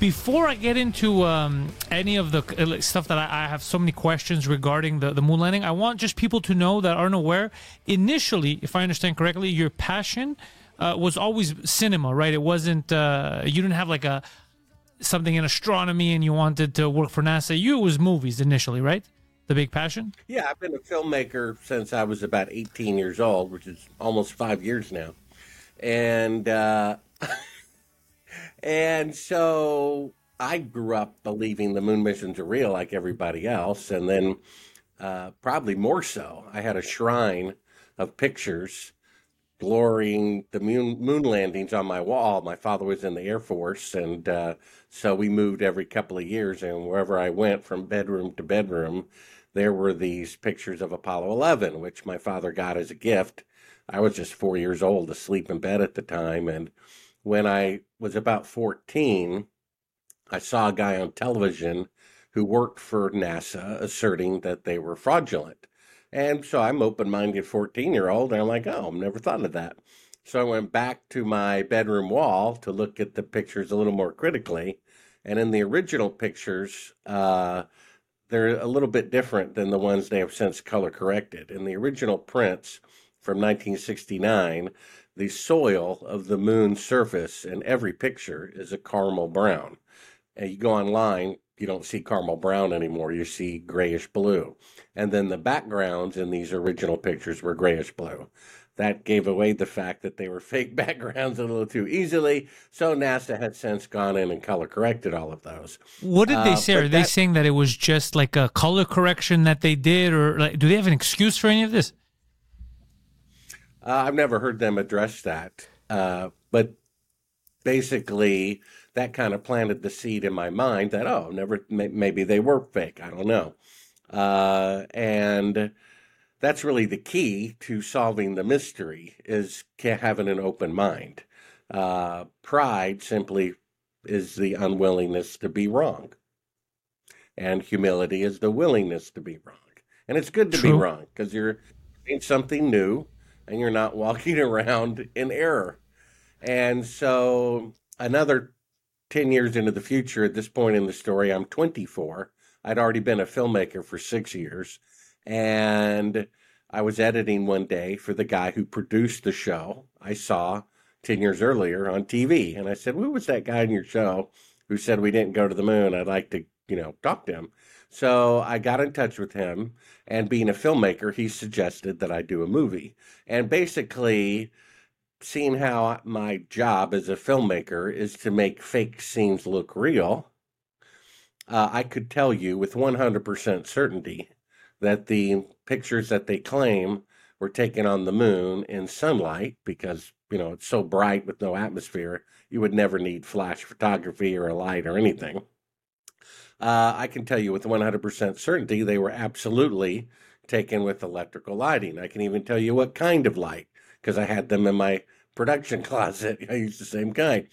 Before I get into um, any of the uh, stuff that I, I have so many questions regarding the, the moon landing, I want just people to know that aren't aware. Initially, if I understand correctly, your passion uh, was always cinema, right? It wasn't, uh, you didn't have like a something in astronomy and you wanted to work for NASA. You, was movies initially, right? The big passion? Yeah, I've been a filmmaker since I was about 18 years old, which is almost five years now. And, uh, and so I grew up believing the moon missions are real like everybody else. And then, uh, probably more so, I had a shrine of pictures glorying the moon, moon landings on my wall. My father was in the Air Force, and uh, so we moved every couple of years. And wherever I went from bedroom to bedroom, there were these pictures of Apollo 11, which my father got as a gift. I was just four years old, asleep in bed at the time. And when I was about 14, I saw a guy on television who worked for NASA asserting that they were fraudulent. And so I'm open minded 14 year old, and I'm like, oh, I've never thought of that. So I went back to my bedroom wall to look at the pictures a little more critically. And in the original pictures, uh, they're a little bit different than the ones they have since color corrected. In the original prints from 1969, the soil of the moon's surface in every picture is a caramel brown. And you go online, you don't see caramel brown anymore. You see grayish blue. And then the backgrounds in these original pictures were grayish blue. That gave away the fact that they were fake backgrounds a little too easily. So NASA has since gone in and color corrected all of those. What did they Uh, say? Are they that- saying that it was just like a color correction that they did, or like, do they have an excuse for any of this? Uh, I've never heard them address that. Uh, but basically, that kind of planted the seed in my mind that, oh, never, maybe they were fake. I don't know. Uh, and that's really the key to solving the mystery is having an open mind. Uh, pride simply is the unwillingness to be wrong. And humility is the willingness to be wrong. And it's good to be wrong because you're doing something new and you're not walking around in error. And so, another 10 years into the future, at this point in the story, I'm 24. I'd already been a filmmaker for six years. And I was editing one day for the guy who produced the show I saw 10 years earlier on TV. And I said, Who was that guy in your show who said we didn't go to the moon? I'd like to, you know, talk to him. So I got in touch with him. And being a filmmaker, he suggested that I do a movie. And basically, seeing how my job as a filmmaker is to make fake scenes look real, uh, I could tell you with 100% certainty that the pictures that they claim were taken on the moon in sunlight because, you know, it's so bright with no atmosphere, you would never need flash photography or a light or anything. Uh, I can tell you with 100% certainty they were absolutely taken with electrical lighting. I can even tell you what kind of light because I had them in my production closet. I used the same kind.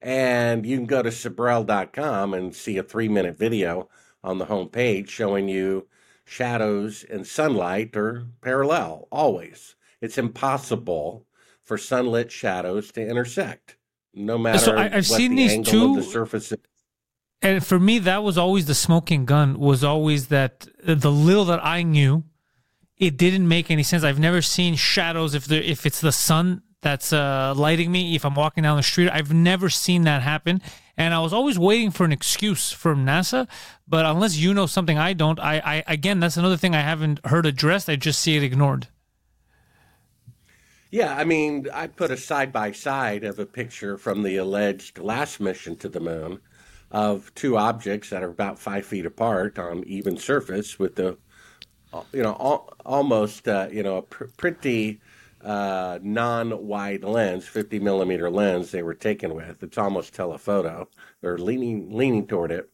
And you can go to Sibrel.com and see a three minute video on the home page showing you shadows and sunlight are parallel always. It's impossible for sunlit shadows to intersect, no matter So I- I've what seen the these angle two- of the surface. is. And for me, that was always the smoking gun. Was always that uh, the little that I knew, it didn't make any sense. I've never seen shadows if there if it's the sun that's uh, lighting me. If I'm walking down the street, I've never seen that happen. And I was always waiting for an excuse from NASA. But unless you know something I don't, I, I again that's another thing I haven't heard addressed. I just see it ignored. Yeah, I mean, I put a side by side of a picture from the alleged last mission to the moon of two objects that are about five feet apart on even surface with the, you know, al- almost, uh, you know, a pr- pretty uh, non-wide lens, 50 millimeter lens they were taken with. It's almost telephoto. They're leaning leaning toward it,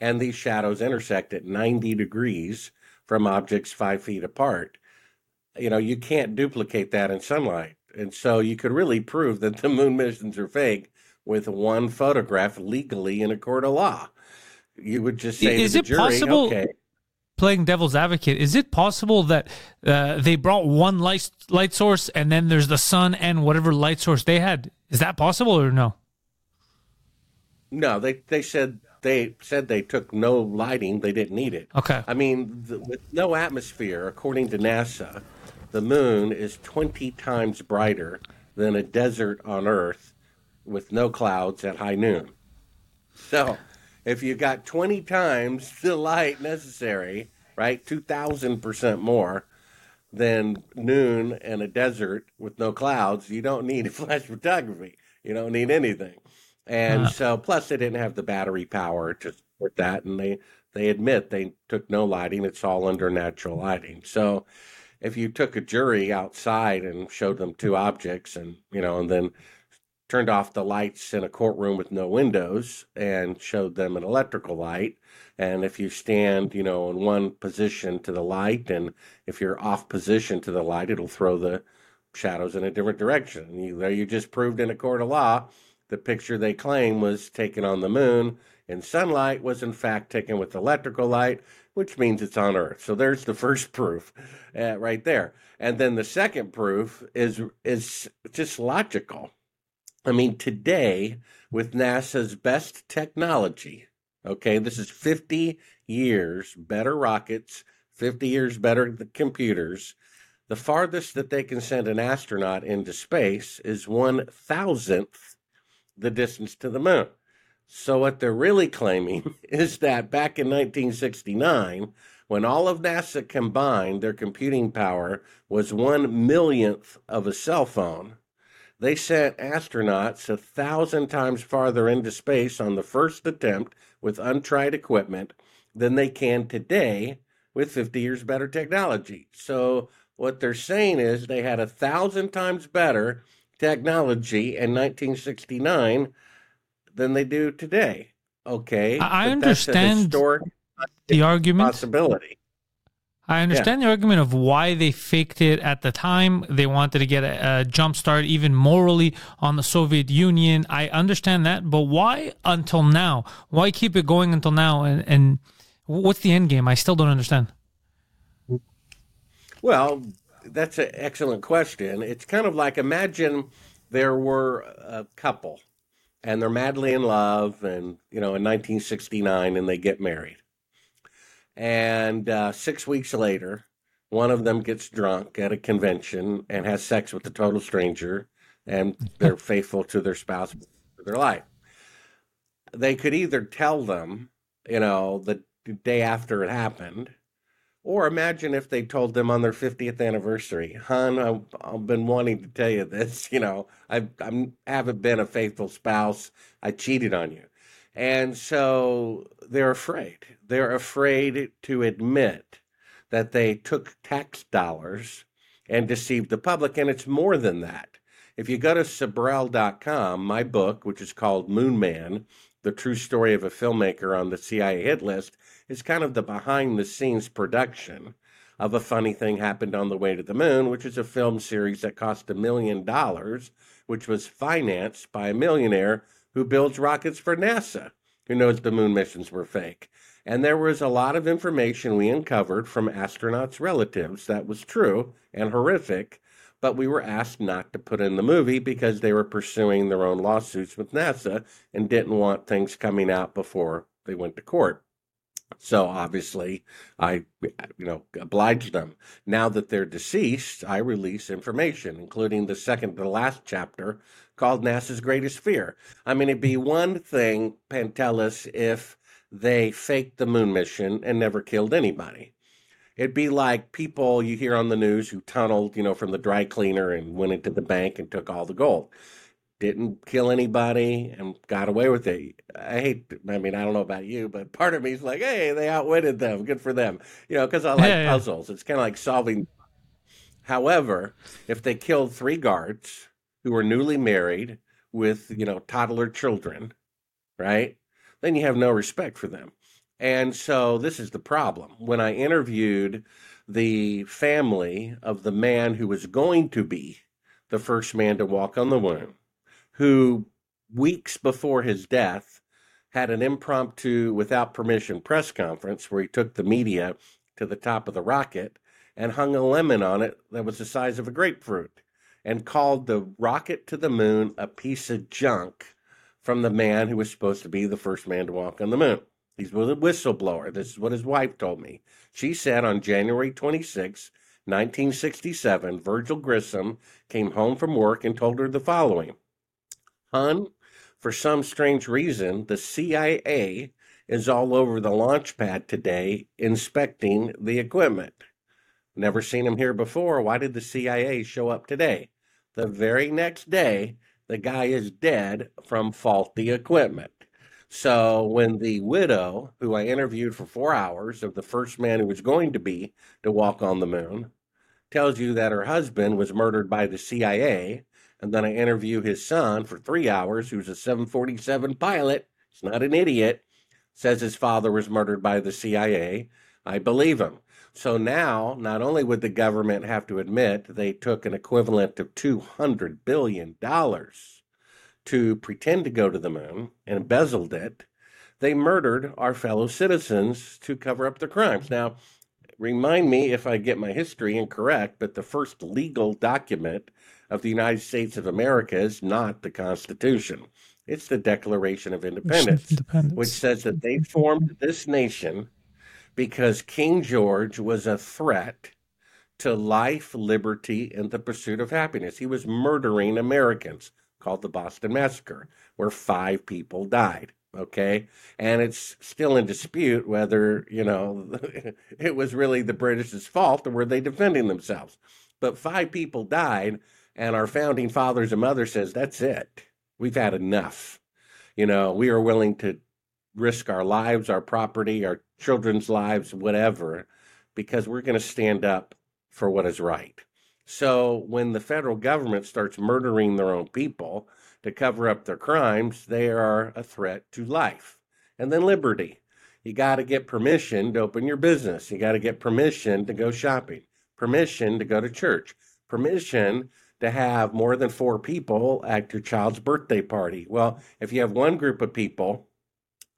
and these shadows intersect at 90 degrees from objects five feet apart you know, you can't duplicate that in sunlight. And so you could really prove that the moon missions are fake with one photograph legally in a court of law. You would just say Is it jury, possible- okay, Playing devil's advocate, is it possible that uh, they brought one light light source and then there's the sun and whatever light source they had? Is that possible or no? no, they they said they said they took no lighting, they didn't need it. Okay. I mean, the, with no atmosphere, according to NASA, the moon is 20 times brighter than a desert on Earth with no clouds at high noon. So, if you got 20 times the light necessary, right, 2,000% more than noon and a desert with no clouds, you don't need flash photography. You don't need anything. And Huh. so, plus, they didn't have the battery power to support that. And they, they admit they took no lighting, it's all under natural lighting. So, if you took a jury outside and showed them two objects and, you know, and then turned off the lights in a courtroom with no windows and showed them an electrical light. And if you stand, you know, in one position to the light, and if you're off position to the light, it'll throw the shadows in a different direction. And you, there you just proved in a court of law the picture they claim was taken on the moon in sunlight was in fact taken with electrical light, which means it's on Earth. So there's the first proof uh, right there. And then the second proof is is just logical. I mean, today, with NASA's best technology, okay, this is 50 years better rockets, 50 years better computers. The farthest that they can send an astronaut into space is one thousandth the distance to the moon. So, what they're really claiming is that back in 1969, when all of NASA combined, their computing power was one millionth of a cell phone. They sent astronauts a thousand times farther into space on the first attempt with untried equipment than they can today with 50 years better technology. So, what they're saying is they had a thousand times better technology in 1969 than they do today. Okay. I- I that's an understand historic The argument possibility. I understand the argument of why they faked it at the time. They wanted to get a, a jump start, even morally, on the Soviet Union. I understand that, but why until now? Why keep it going until now? And, and what's the end game? I still don't understand. Well, that's an excellent question. It's kind of like imagine there were a couple and they're madly in love and, you know, in 1969 and they get married. And uh, six weeks later, one of them gets drunk at a convention and has sex with a total stranger and they're faithful to their spouse for their life. They could either tell them, you know, the day after it happened, or imagine if they told them on their 50th anniversary, hon, I've, I've been wanting to tell you this. You know, I I'm, haven't been a faithful spouse. I cheated on you. And so they're afraid. They're afraid to admit that they took tax dollars and deceived the public. And it's more than that. If you go to Sibrel.com, my book, which is called Moon Man, the true story of a filmmaker on the CIA hit list, is kind of the behind the scenes production of a funny thing happened on the way to the moon, which is a film series that cost a million dollars, which was financed by a millionaire who builds rockets for NASA, who knows the moon missions were fake. And there was a lot of information we uncovered from astronauts' relatives that was true and horrific, but we were asked not to put in the movie because they were pursuing their own lawsuits with NASA and didn't want things coming out before they went to court. So obviously, I, you know, obliged them. Now that they're deceased, I release information, including the second to last chapter called NASA's Greatest Fear. I mean, it'd be one thing, Pantelis, if they faked the moon mission and never killed anybody. It'd be like people you hear on the news who tunneled, you know, from the dry cleaner and went into the bank and took all the gold. Didn't kill anybody and got away with it. I hate, I mean, I don't know about you, but part of me is like, hey, they outwitted them. Good for them. You know, because I like Yeah, yeah. puzzles. It's kind of like solving. However, if they killed three guards who are newly married with, you know, toddler children, right? Then you have no respect for them. And so this is the problem. When I interviewed the family of the man who was going to be the first man to walk on the moon, who weeks before his death had an impromptu, without permission, press conference where he took the media to the top of the rocket and hung a lemon on it that was the size of a grapefruit and called the rocket to the moon a piece of junk from the man who was supposed to be the first man to walk on the moon. He's was a whistleblower. This is what his wife told me. She said on January 26, 1967, Virgil Grissom came home from work and told her the following Hun, for some strange reason, the CIA is all over the launch pad today inspecting the equipment. Never seen him here before. Why did the CIA show up today? The very next day, the guy is dead from faulty equipment. So when the widow, who I interviewed for four hours of the first man who was going to be to walk on the moon, tells you that her husband was murdered by the CIA, and then I interview his son for three hours, who's a 747 pilot, he's not an idiot, says his father was murdered by the CIA, I believe him. So now, not only would the government have to admit they took an equivalent of $200 billion to pretend to go to the moon and embezzled it, they murdered our fellow citizens to cover up their crimes. Now, remind me if I get my history incorrect, but the first legal document of the United States of America is not the Constitution. It's the Declaration of Independence, Independence. which says that they formed this nation because King George was a threat to life, liberty, and the pursuit of happiness. He was murdering Americans, called the Boston Massacre, where five people died. Okay. And it's still in dispute whether, you know, it was really the British's fault or were they defending themselves. But five people died, and our founding fathers and mothers says, that's it. We've had enough. You know, we are willing to risk our lives, our property, our children's lives, whatever, because we're going to stand up for what is right. So when the federal government starts murdering their own people to cover up their crimes, they are a threat to life. And then liberty. You got to get permission to open your business. You got to get permission to go shopping, permission to go to church, permission to have more than four people at your child's birthday party. Well, if you have one group of people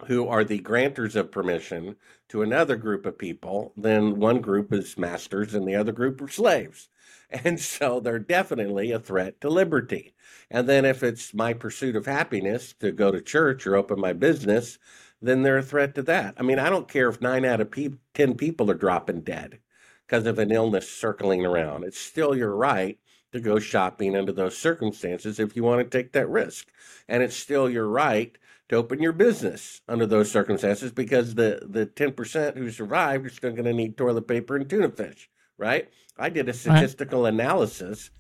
who are the grantors of permission to another group of people, then one group is masters and the other group are slaves. And so they're definitely a threat to liberty. And then if it's my pursuit of happiness to go to church or open my business, then they're a threat to that. I mean, I don't care if nine out of pe- 10 people are dropping dead because of an illness circling around. It's still your right to go shopping under those circumstances if you want to take that risk. And it's still your right to open your business under those circumstances because the, the 10% who survived are still going to need toilet paper and tuna fish, right? I did a statistical analysis.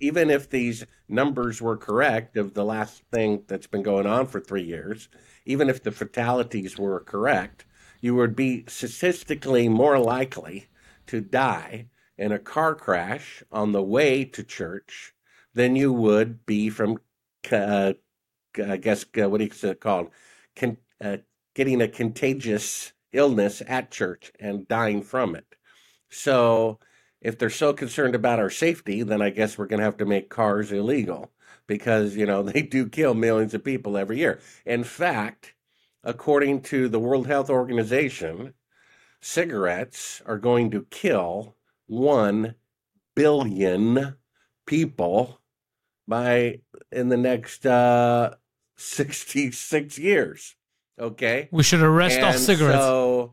Even if these numbers were correct of the last thing that's been going on for three years, even if the fatalities were correct, you would be statistically more likely to die in a car crash on the way to church than you would be from, uh, I guess, uh, what is it called? Con- uh, getting a contagious illness at church and dying from it. So, if they're so concerned about our safety, then I guess we're going to have to make cars illegal because, you know, they do kill millions of people every year. In fact, according to the World Health Organization, cigarettes are going to kill 1 billion people by in the next uh 66 years okay? We should arrest all And cigarettes. so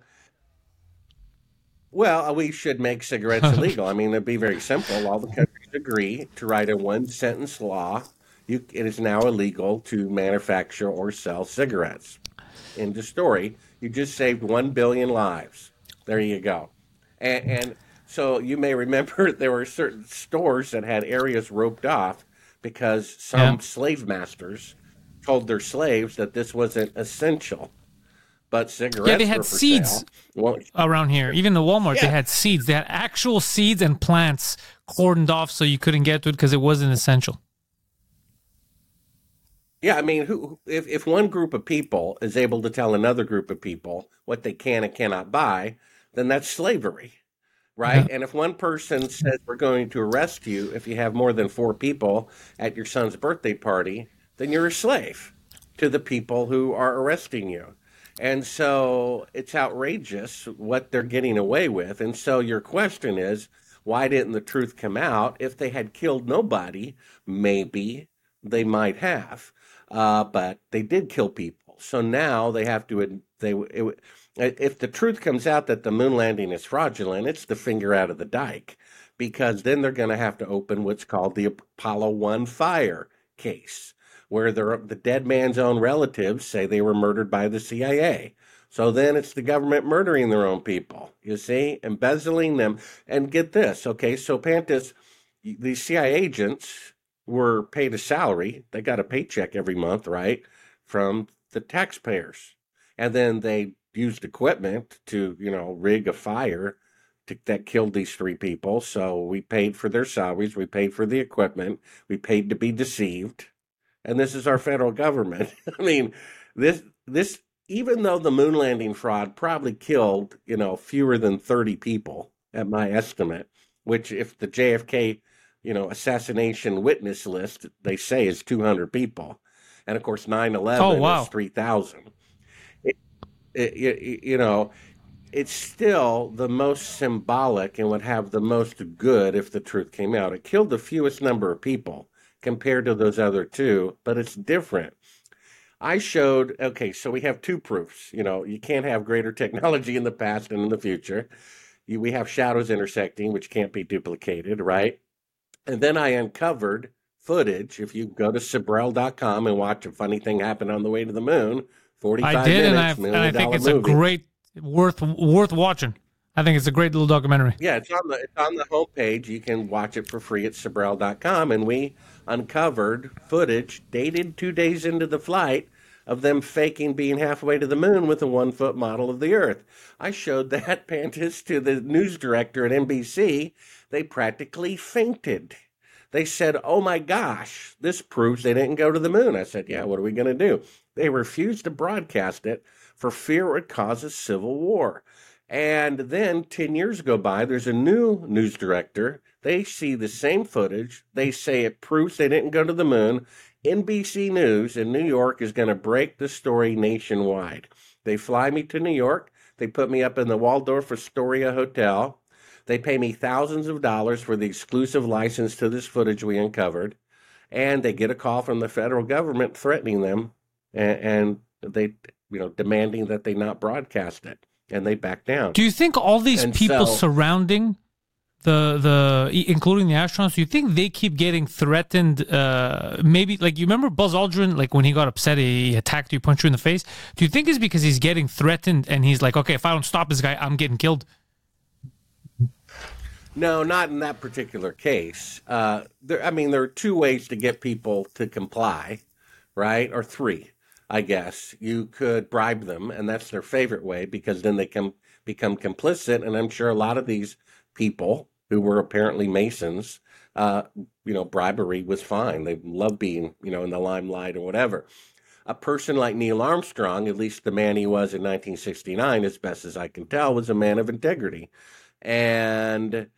well uh, we should make cigarettes illegal. I mean it'd be very simple. All the countries agree to write a one sentence law. You, it is now illegal to manufacture or sell cigarettes. End of story. You just saved 1 billion lives. There you go. And, and so you may remember there were certain stores that had areas roped off because some Yeah. slave masters told their slaves that this wasn't essential. But cigarettes Yeah, they had seeds. Well, around here. Even the Walmart, they had seeds. They had actual seeds and plants cordoned off so you couldn't get to it because it wasn't essential. Yeah, I mean, who if if one group of people is able to tell another group of people what they can and cannot buy, then that's slavery, right? And if one person says we're going to arrest you if you have more than four people at your son's birthday party, then you're a slave to the people who are arresting you. And so it's outrageous what they're getting away with. And so your question is, why didn't the truth come out? If they had killed nobody, maybe they might have, uh, but they did kill people. So now they have to. They it, if the truth comes out that the moon landing is fraudulent, it's the finger out of the dike, because then they're going to have to open what's called the Apollo One fire case, where the dead man's own relatives say they were murdered by the CIA. So then it's the government murdering their own people. You see, embezzling them. And get this, okay? So Pantelis, these CIA agents were paid a salary. They got a paycheck every month, right, from the taxpayers, and then they used equipment to, you know, rig a fire to, that killed these three people. So we paid for their salaries, we paid for the equipment, we paid to be deceived, and this is our federal government. I mean, this this even though the moon landing fraud probably killed, you know, fewer than 30 people at my estimate, which if the JFK, you know, assassination witness list they say is 200 people. And of course 9/11 Oh, wow. is 3000. It, it, it, you know, it's still the most symbolic and would have the most good if the truth came out. It killed the fewest number of people compared to those other two, but it's different. I showed, okay, so we have two proofs. You know, you can't have greater technology in the past and in the future. You, we have shadows intersecting, which can't be duplicated, right? And then I uncovered footage. If you go to Sibrel.com and watch a funny thing happen on the way to the moon, 45 I did, minutes, and I, and million I think it's movie. a great, worth worth watching. I think it's a great little documentary. Yeah, it's on the it's on the homepage. You can watch it for free at Sibrel.com. And we uncovered footage dated two days into the flight of them faking being halfway to the moon with a one foot model of the Earth. I showed that Pantelis to the news director at NBC. They practically fainted. They said, Oh my gosh, this proves they didn't go to the moon. I said, Yeah, what are we going to do? They refused to broadcast it for fear it would cause a civil war. And then 10 years go by, there's a new news director. They see the same footage. They say it proves they didn't go to the moon. NBC News in New York is going to break the story nationwide. They fly me to New York. They put me up in the Waldorf Astoria Hotel. They pay me thousands of dollars for the exclusive license to this footage we uncovered. And they get a call from the federal government threatening them and, and they, you know, demanding that they not broadcast it. And they back down. Do you think all these And people so- surrounding the the including the astronauts, do you think they keep getting threatened? Uh, maybe like you remember Buzz Aldrin, like when he got upset, he attacked you, punched you in the face. Do you think it's because he's getting threatened and he's like, okay, if I don't stop this guy, I'm getting killed? No, not in that particular case. Uh, there, I mean, there are two ways to get people to comply, right? Or three, I guess. You could bribe them, and that's their favorite way because then they can become complicit. And I'm sure a lot of these people who were apparently Masons, uh, you know, bribery was fine. They love being, you know, in the limelight or whatever. A person like Neil Armstrong, at least the man he was in 1969, as best as I can tell, was a man of integrity. And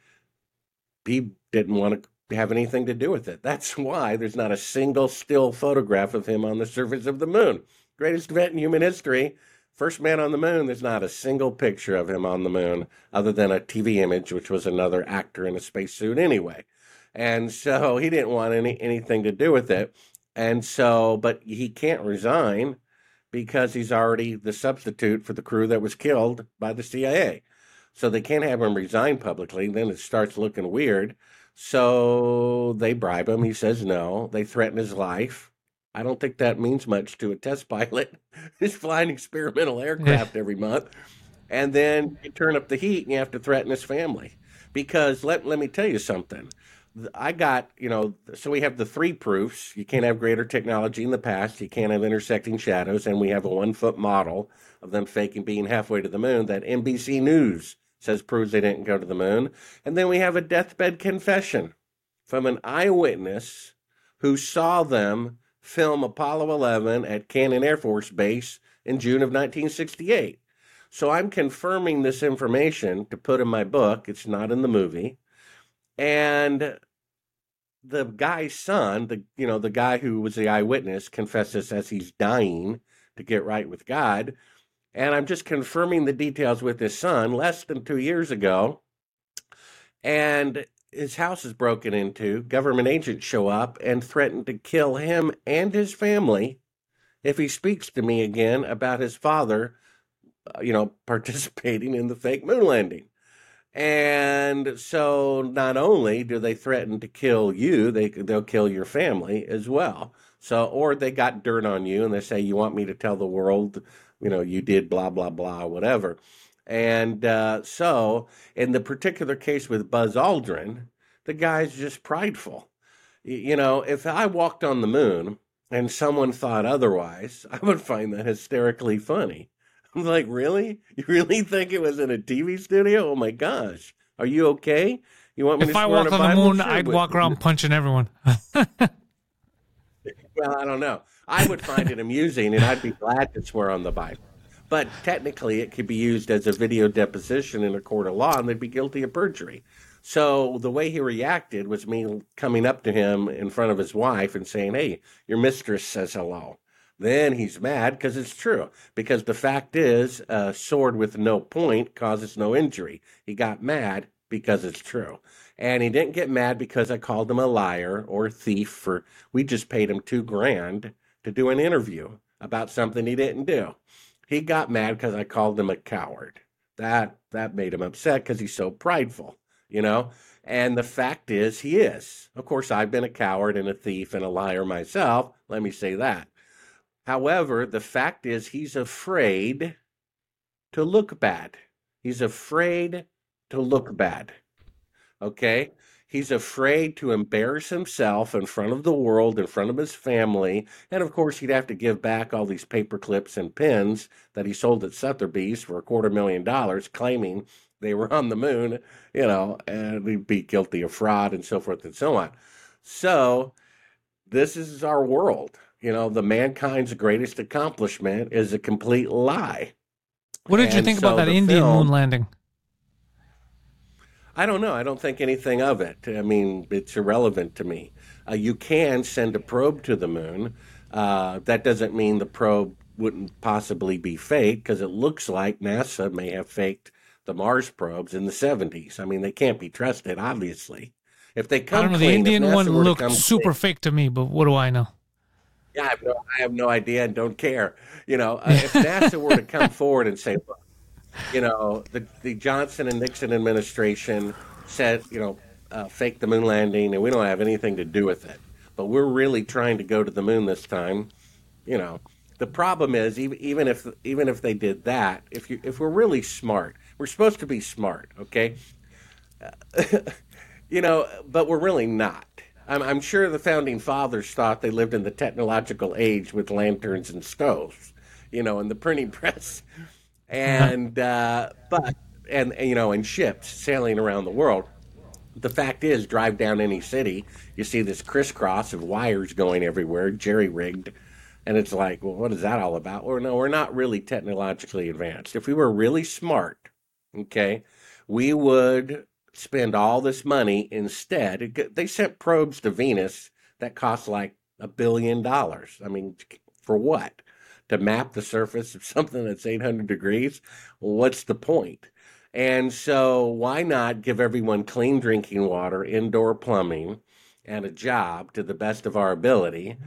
he didn't want to have anything to do with it. That's why there's not a single still photograph of him on the surface of the moon. Greatest event in human history. First man on the moon, there's not a single picture of him on the moon other than a TV image, which was another actor in a spacesuit anyway. And so he didn't want any anything to do with it. And so, but he can't resign because he's already the substitute for the crew that was killed by the CIA. So they can't have him resign publicly. Then it starts looking weird. So they bribe him. He says no. They threaten his life. I don't think that means much to a test pilot who's flying experimental aircraft every month. and then you turn up the heat and you have to threaten his family. Because let let me tell you something. I got, you know, so we have the three proofs. You can't have greater technology in the past. You can't have intersecting shadows. And we have a one foot model of them faking being halfway to the moon that NBC News says proves they didn't go to the moon. And then we have a deathbed confession from an eyewitness who saw them film Apollo 11 at Cannon Air Force Base in June of 1968. So I'm confirming this information to put in my book. It's not in the movie. And the guy's son, the you know, the guy who was the eyewitness confesses as he's dying to get right with God. And I'm just confirming the details with his son less than two years ago. And his house is broken into. Government agents show up and threaten to kill him and his family if he speaks to me again about his father, uh, you know, participating in the fake moon landing. And so not only do they threaten to kill you, they they'll kill your family as well. So or they got dirt on you and they say you want me to tell the world, you know, you did blah blah blah whatever. And uh, so in the particular case with Buzz Aldrin, the guy's just prideful. You know, if I walked on the moon and someone thought otherwise, I would find that hysterically funny. I'm like, really? You really think it was in a TV studio? Oh my gosh. Are you okay? You want me if to I walk on the moon, Sure, I'd but- walk around punching everyone. Well, I don't know. I would find it amusing and I'd be glad to swear on the Bible. But technically, it could be used as a video deposition in a court of law and they'd be guilty of perjury. So the way he reacted was me coming up to him in front of his wife and saying, Hey, your mistress says hello. Then he's mad because it's true. Because the fact is, a sword with no point causes no injury. He got mad because it's true. And he didn't get mad because I called him a liar or thief for we just paid him two grand to do an interview about something he didn't do. He got mad because I called him a coward. That that made him upset because he's so prideful, you know? And the fact is he is. Of course, I've been a coward and a thief and a liar myself. Let me say that. However, the fact is he's afraid to look bad. He's afraid to look bad. Okay? He's afraid to embarrass himself in front of the world, in front of his family. And of course, he'd have to give back all these paper clips and pins that he sold at Sotheby's for a quarter million dollars, claiming they were on the moon, you know, and he'd be guilty of fraud and so forth and so on. So, this is our world. You know, the mankind's greatest accomplishment is a complete lie. What did you think so about that Indian film- moon landing? I don't know. I don't think anything of it. I mean, it's irrelevant to me. Uh, you can send a probe to the moon. Uh, that doesn't mean the probe wouldn't possibly be fake because it looks like NASA may have faked the Mars probes in the 70s. I mean, they can't be trusted, obviously. If they come, I don't know. The clean, if Indian one looked super clean- fake to me, but what do I know? Yeah, I have no, I have no idea and don't care. You know, uh, if NASA were to come forward and say, look, you know, the, the Johnson and Nixon administration said, you know, uh, fake the moon landing and we don't have anything to do with it. But we're really trying to go to the moon this time. You know, the problem is even, even if even if they did that, if you if we're really smart, we're supposed to be smart, okay? you know, but we're really not. I'm, I'm sure the founding fathers thought they lived in the technological age with lanterns and stoves, you know, and the printing press, and uh, but and, and you know, and ships sailing around the world. The fact is, drive down any city, you see this crisscross of wires going everywhere, jerry rigged, and it's like, well, what is that all about? Well, no, we're not really technologically advanced. If we were really smart, okay, we would spend all this money instead. They sent probes to Venus that cost like a billion dollars. I mean, for what? To map the surface of something that's 800 degrees? What's the point? And so, why not give everyone clean drinking water, indoor plumbing, and a job to the best of our ability,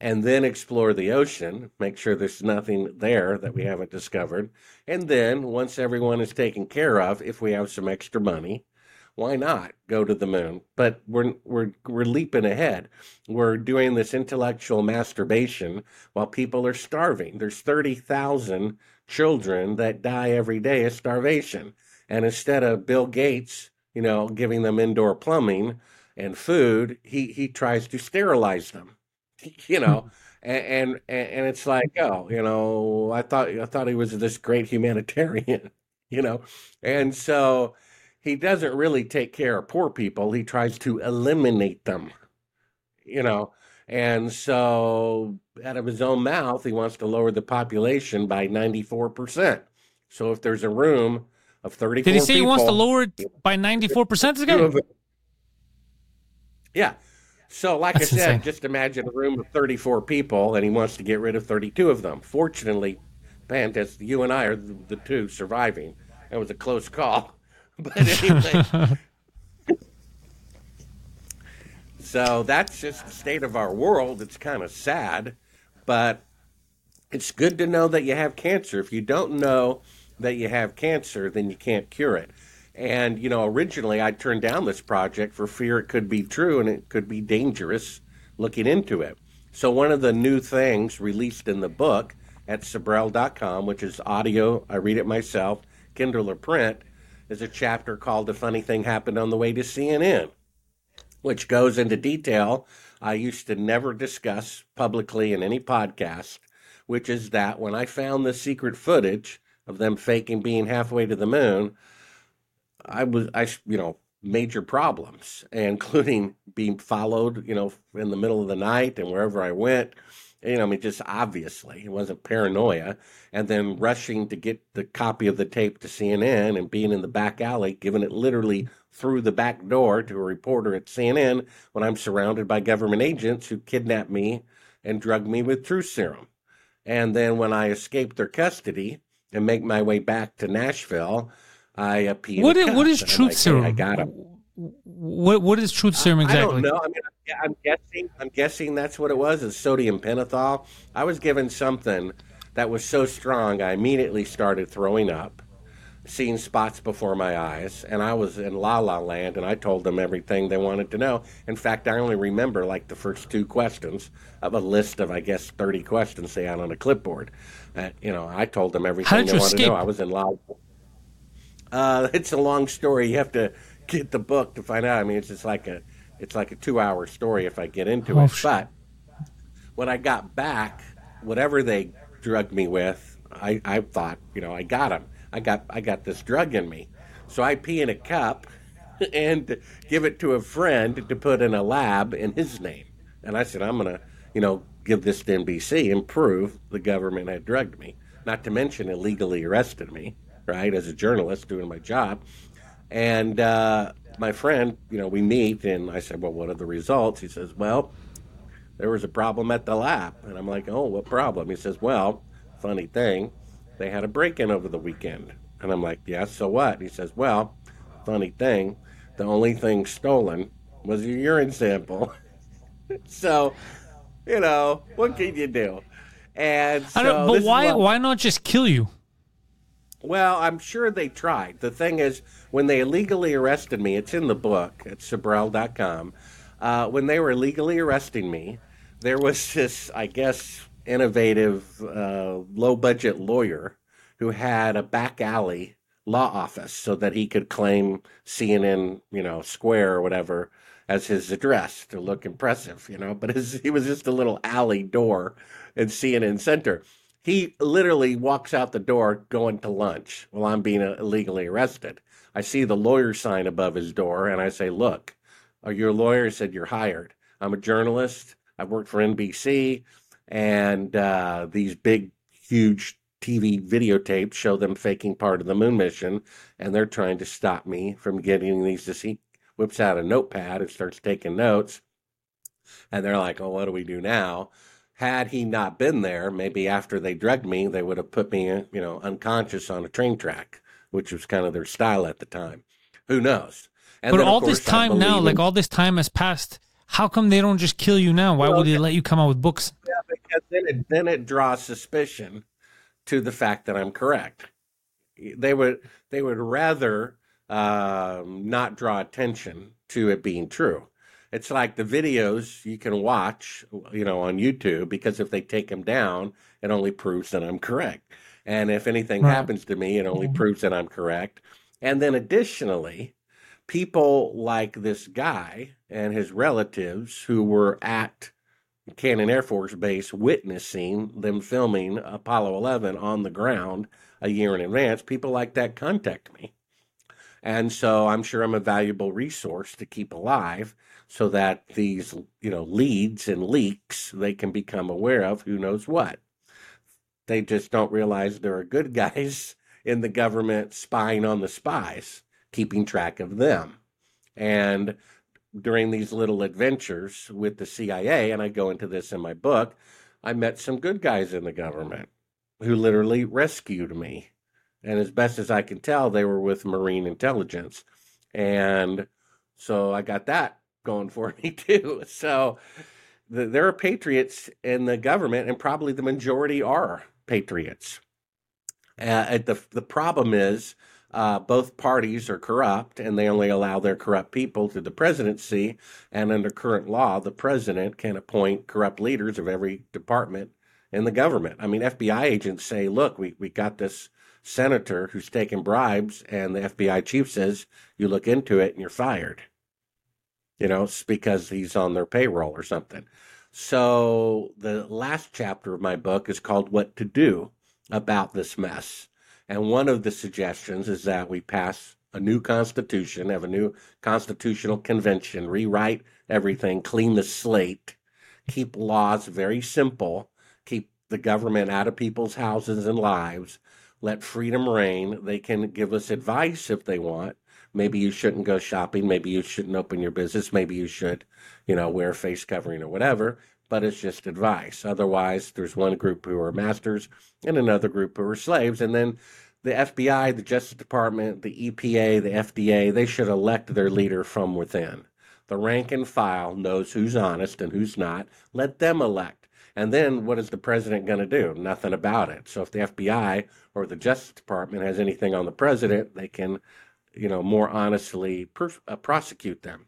and then explore the ocean, make sure there's nothing there that we haven't discovered. And then, once everyone is taken care of, if we have some extra money, why not go to the moon? But we're we're we're leaping ahead. We're doing this intellectual masturbation while people are starving. There's 30,000 children that die every day of starvation. And instead of Bill Gates, you know, giving them indoor plumbing and food, he he tries to sterilize them. You know, and, and and it's like, oh, you know, I thought I thought he was this great humanitarian, you know, and so he doesn't really take care of poor people. He tries to eliminate them, you know, and so out of his own mouth, he wants to lower the population by ninety four percent. So if there's a room of thirty, did he say people, he wants to lower it by ninety four percent? Yeah. So, like That's I said, insane. just imagine a room of 34 people and he wants to get rid of 32 of them. Fortunately, Pantelis, you and I are the, the two surviving. It was a close call. But anyway. so that's just the state of our world. It's kind of sad, but it's good to know that you have cancer. If you don't know that you have cancer, then you can't cure it. And, you know, originally I turned down this project for fear it could be true and it could be dangerous looking into it. So, one of the new things released in the book at Sibrel.com, which is audio, I read it myself, Kindle or print, is a chapter called The Funny Thing Happened on the Way to CNN, which goes into detail I used to never discuss publicly in any podcast, which is that when I found the secret footage of them faking being halfway to the moon, I was, I, you know, major problems, including being followed, you know, in the middle of the night and wherever I went. You know, I mean, just obviously, it wasn't paranoia. And then rushing to get the copy of the tape to CNN and being in the back alley, giving it literally through the back door to a reporter at CNN when I'm surrounded by government agents who kidnapped me and drugged me with truth serum. And then when I escaped their custody and make my way back to Nashville, I appeal. What is, what is truth like, serum? Hey, I got him. What what is truth serum exactly? I don't know. I mean, I'm guessing. I'm guessing that's what it was. Is sodium pentothal. I was given something that was so strong, I immediately started throwing up, seeing spots before my eyes, and I was in la la land. And I told them everything they wanted to know. In fact, I only remember like the first two questions of a list of I guess 30 questions they had on a clipboard. Uh, you know, I told them everything they wanted escape? to know. I was in la. Uh, it's a long story. You have to get the book to find out. I mean, it's just like a it's like a two hour story if I get into oh, it. But when I got back, whatever they drugged me with, I, I thought, you know, I got them. I got I got this drug in me. So I pee in a cup and give it to a friend to put in a lab in his name. And I said, I'm gonna, you know, give this to NBC and prove the government had drugged me. Not to mention illegally arrested me right, as a journalist doing my job. And uh, my friend, you know, we meet, and I said, Well, what are the results? He says, Well, there was a problem at the lab. And I'm like, Oh, what problem? He says, Well, funny thing, they had a break in over the weekend. And I'm like, Yeah, so what? He says, Well, funny thing, the only thing stolen was your urine sample. so, you know, what can you do? And so but why why not just kill you? Well, I'm sure they tried. The thing is, when they illegally arrested me, it's in the book at Sibrel.com. Uh, when they were illegally arresting me, there was this, I guess, innovative, uh, low budget lawyer who had a back alley law office so that he could claim CNN, you know, Square or whatever as his address to look impressive, you know. But his, he was just a little alley door in CNN Center he literally walks out the door going to lunch while I'm being illegally arrested. I see the lawyer sign above his door and I say, Look, are you a lawyer? He said, You're hired. I'm a journalist. I've worked for NBC, and uh, these big, huge TV videotapes show them faking part of the moon mission, and they're trying to stop me from getting these. See, whips out a notepad and starts taking notes, and they're like, "Oh, what do we do now?" Had he not been there, maybe after they drugged me, they would have put me, you know, unconscious on a train track, which was kind of their style at the time. Who knows? And but then, all course, this time now, like all this time has passed. How come they don't just kill you now? Why well, would they let you come out with books? Yeah, because then it, then it draws suspicion to the fact that I'm correct. They would they would rather um, not draw attention to it being true. It's like the videos you can watch, you know, on YouTube because if they take them down, it only proves that I'm correct. And if anything Right. happens to me, it only Mhm. proves that I'm correct. And then additionally, people like this guy and his relatives who were at Cannon Air Force Base witnessing them filming Apollo 11 on the ground a year in advance, people like that contact me. And so I'm sure I'm a valuable resource to keep alive so that these, you know, leads and leaks they can become aware of who knows what. They just don't realize there are good guys in the government spying on the spies, keeping track of them. And during these little adventures with the CIA, and I go into this in my book, I met some good guys in the government who literally rescued me. And as best as I can tell, they were with Marine intelligence. And so I got that going for me too. So the, there are patriots in the government, and probably the majority are patriots. Uh, the the problem is uh, both parties are corrupt, and they only allow their corrupt people to the presidency. And under current law, the president can appoint corrupt leaders of every department in the government. I mean, FBI agents say, "Look, we we got this." Senator who's taking bribes, and the FBI chief says, You look into it and you're fired. You know, it's because he's on their payroll or something. So, the last chapter of my book is called What to Do About This Mess. And one of the suggestions is that we pass a new constitution, have a new constitutional convention, rewrite everything, clean the slate, keep laws very simple, keep the government out of people's houses and lives, let freedom reign. They can give us advice if they want. Maybe you shouldn't go shopping. Maybe you shouldn't open your business. Maybe you should, you know, wear face covering or whatever. But it's just advice. Otherwise, there's one group who are masters and another group who are slaves. And then the FBI, the Justice Department, the EPA, the FDA, they should elect their leader from within. The rank and file knows who's honest and who's not. Let them elect. And then what is the president going to do? Nothing about it. So if the FBI or the Justice Department has anything on the president, they can, you know, more honestly per- uh, prosecute them.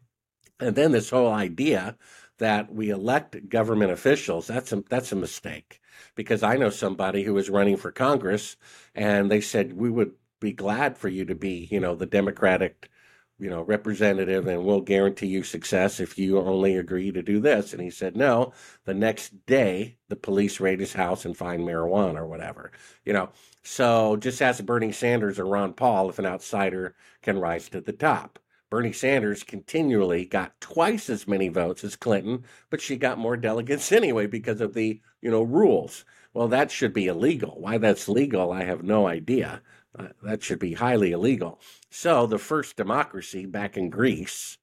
And then this whole idea that we elect government officials, that's a, that's a mistake. Because I know somebody who was running for Congress and they said, we would be glad for you to be, you know, the Democratic you know, representative, and we'll guarantee you success if you only agree to do this. And he said, no. The next day, the police raid his house and find marijuana or whatever. You know, so just ask Bernie Sanders or Ron Paul if an outsider can rise to the top. Bernie Sanders continually got twice as many votes as Clinton, but she got more delegates anyway because of the, you know, rules. Well, that should be illegal. Why that's legal, I have no idea. Uh, that should be highly illegal. So, the first democracy back in Greece,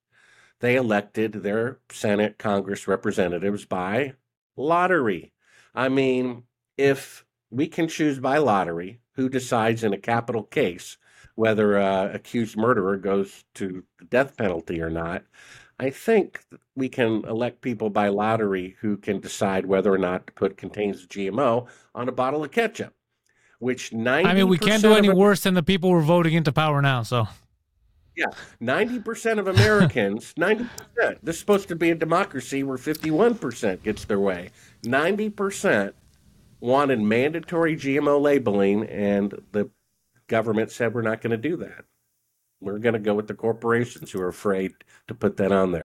they elected their Senate, Congress representatives by lottery. I mean, if we can choose by lottery who decides in a capital case whether a accused murderer goes to the death penalty or not, I think we can elect people by lottery who can decide whether or not to put contains GMO on a bottle of ketchup which 90 I mean, we can't do any worse than the people we're voting into power now. So, yeah, 90% of Americans, 90%, this is supposed to be a democracy where 51% gets their way. 90% wanted mandatory GMO labeling, and the government said we're not going to do that. We're going to go with the corporations who are afraid to put that on there.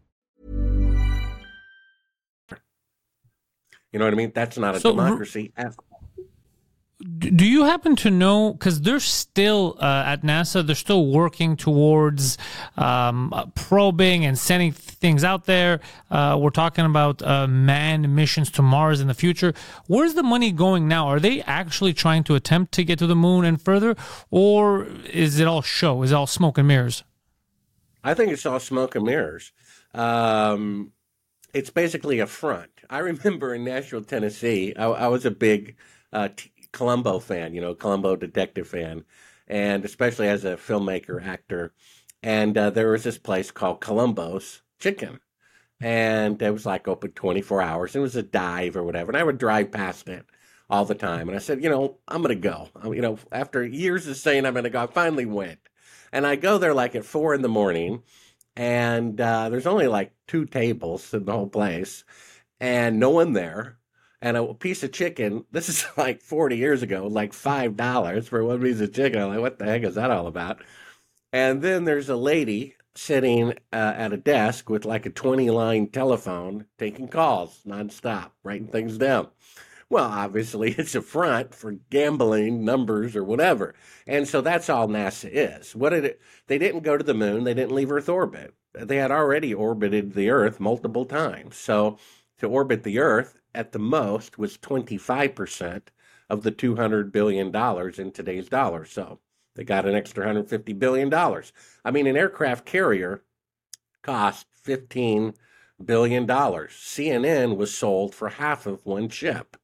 You know what I mean? That's not a So, democracy. at all. do you happen to know because they're still uh, at NASA, they're still working towards um, uh, probing and sending things out there. Uh, we're talking about uh, manned missions to Mars in the future. Where's the money going now? Are they actually trying to attempt to get to the moon and further, or is it all show? Is it all smoke and mirrors? I think it's all smoke and mirrors. Um, it's basically a front. I remember in Nashville, Tennessee, I, I was a big uh, t- Columbo fan, you know, Columbo detective fan, and especially as a filmmaker, actor. And uh, there was this place called Columbo's Chicken. And it was like open 24 hours. It was a dive or whatever. And I would drive past it all the time. And I said, you know, I'm going to go. You know, after years of saying I'm going to go, I finally went. And I go there like at four in the morning. And uh, there's only like two tables in the whole place and no one there and a piece of chicken. This is like 40 years ago, like $5 for one piece of chicken. I'm like, what the heck is that all about? And then there's a lady sitting uh, at a desk with like a 20 line telephone taking calls nonstop, writing things down. Well, obviously, it's a front for gambling numbers or whatever. And so that's all NASA is. What did it? They didn't go to the moon. They didn't leave Earth orbit. They had already orbited the Earth multiple times. So to orbit the Earth, at the most was 25% of the $200 billion in today's dollars. So they got an extra $150 billion. I mean, an aircraft carrier cost $15 billion. CNN was sold for half of one ship.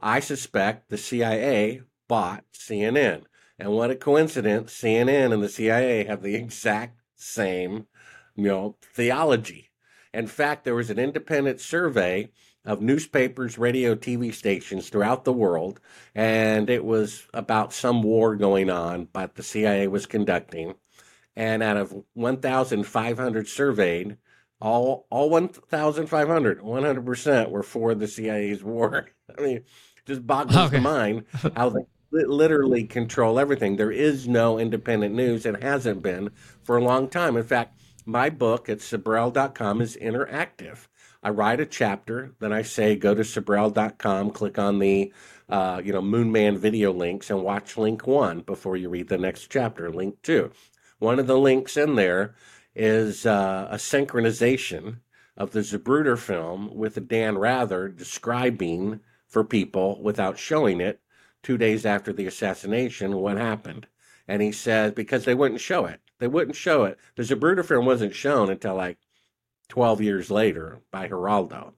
I suspect the CIA bought CNN. And what a coincidence, CNN and the CIA have the exact same, you know, theology. In fact, there was an independent survey of newspapers, radio, TV stations throughout the world, and it was about some war going on that the CIA was conducting. And out of 1,500 surveyed, all all 1,500, 100% were for the CIA's war. I mean, just boggles okay. the mind how they literally control everything. There is no independent news and hasn't been for a long time. In fact, my book at Sibrel.com is interactive. I write a chapter, then I say go to Sibrel.com, click on the uh, you know Moonman video links, and watch link one before you read the next chapter. Link two. One of the links in there is uh, a synchronization of the Zapruder film with Dan Rather describing for people without showing it two days after the assassination what happened. And he says because they wouldn't show it. They wouldn't show it. The Zapruder film wasn't shown until like 12 years later by Geraldo.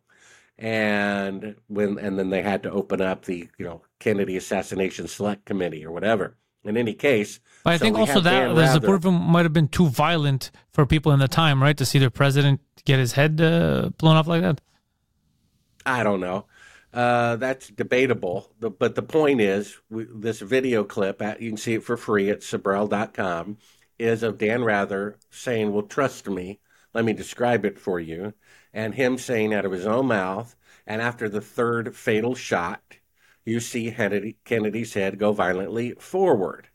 And when and then they had to open up the, you know, Kennedy Assassination Select Committee or whatever. In any case, but I so think also that the Zapruder film might have been too violent for people in the time, right? To see their president get his head uh, blown off like that. I don't know. Uh, that's debatable. but the point is, we, this video clip, you can see it for free at Sibrel.com, is of Dan Rather saying, Well, trust me, let me describe it for you. And him saying out of his own mouth, and after the third fatal shot, you see Kennedy's head go violently forward.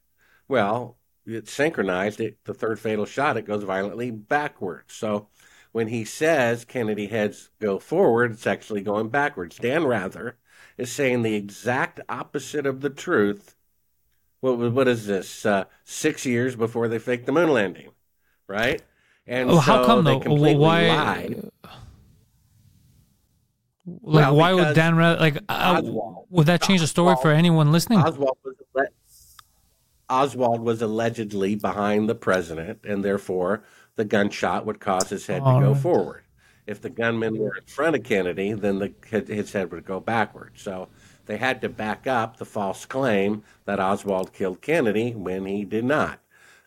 Well, it's synchronized. It, the third fatal shot, it goes violently backwards. So when he says Kennedy heads go forward, it's actually going backwards. Dan Rather is saying the exact opposite of the truth what what is this? Uh, six years before they faked the moon landing, right? And oh, so how come though? why? Lied. Like, well, why would Dan Rather like? Uh, would that change the story for anyone listening? Oswald was, Oswald was allegedly behind the president, and therefore the gunshot would cause his head All to go right. forward. If the gunman were in front of Kennedy, then the, his head would go backward. So they had to back up the false claim that Oswald killed Kennedy when he did not.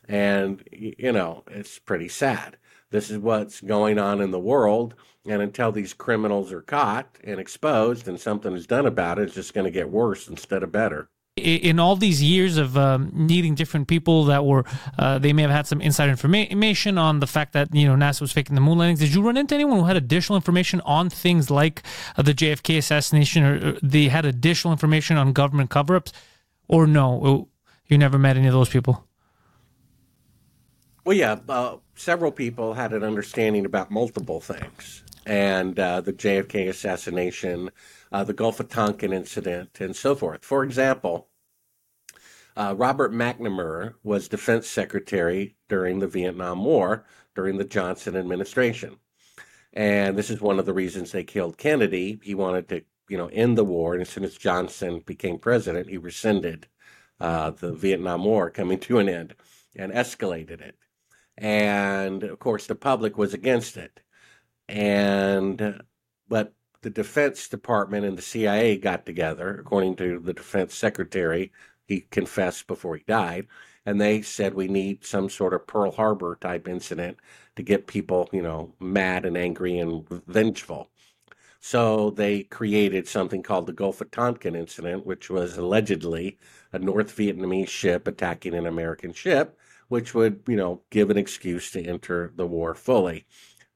And, you know, it's pretty sad. This is what's going on in the world. And until these criminals are caught and exposed and something is done about it, it's just going to get worse instead of better in all these years of um, needing different people that were uh, they may have had some inside information on the fact that you know NASA was faking the moon landings. Did you run into anyone who had additional information on things like uh, the JFK assassination, or, or, they had additional information on government cover-ups, or no? You never met any of those people. Well, yeah, uh, several people had an understanding about multiple things, and uh, the JFK assassination uh, the Gulf of Tonkin incident, and so forth. For example, Uh, Robert McNamara was defense secretary during the Vietnam War during the Johnson administration. And this is one of the reasons they killed Kennedy. He wanted to, you know, end the war. And as soon as Johnson became president, he rescinded uh, the Vietnam War coming to an end and escalated it. And of course, the public was against it. And, but the Defense Department and the CIA got together, according to the Defense Secretary. He confessed before he died, and they said we need some sort of Pearl Harbor type incident to get people, you know, mad and angry and vengeful. So they created something called the Gulf of Tonkin incident, which was allegedly a North Vietnamese ship attacking an American ship, which would, you know, give an excuse to enter the war fully.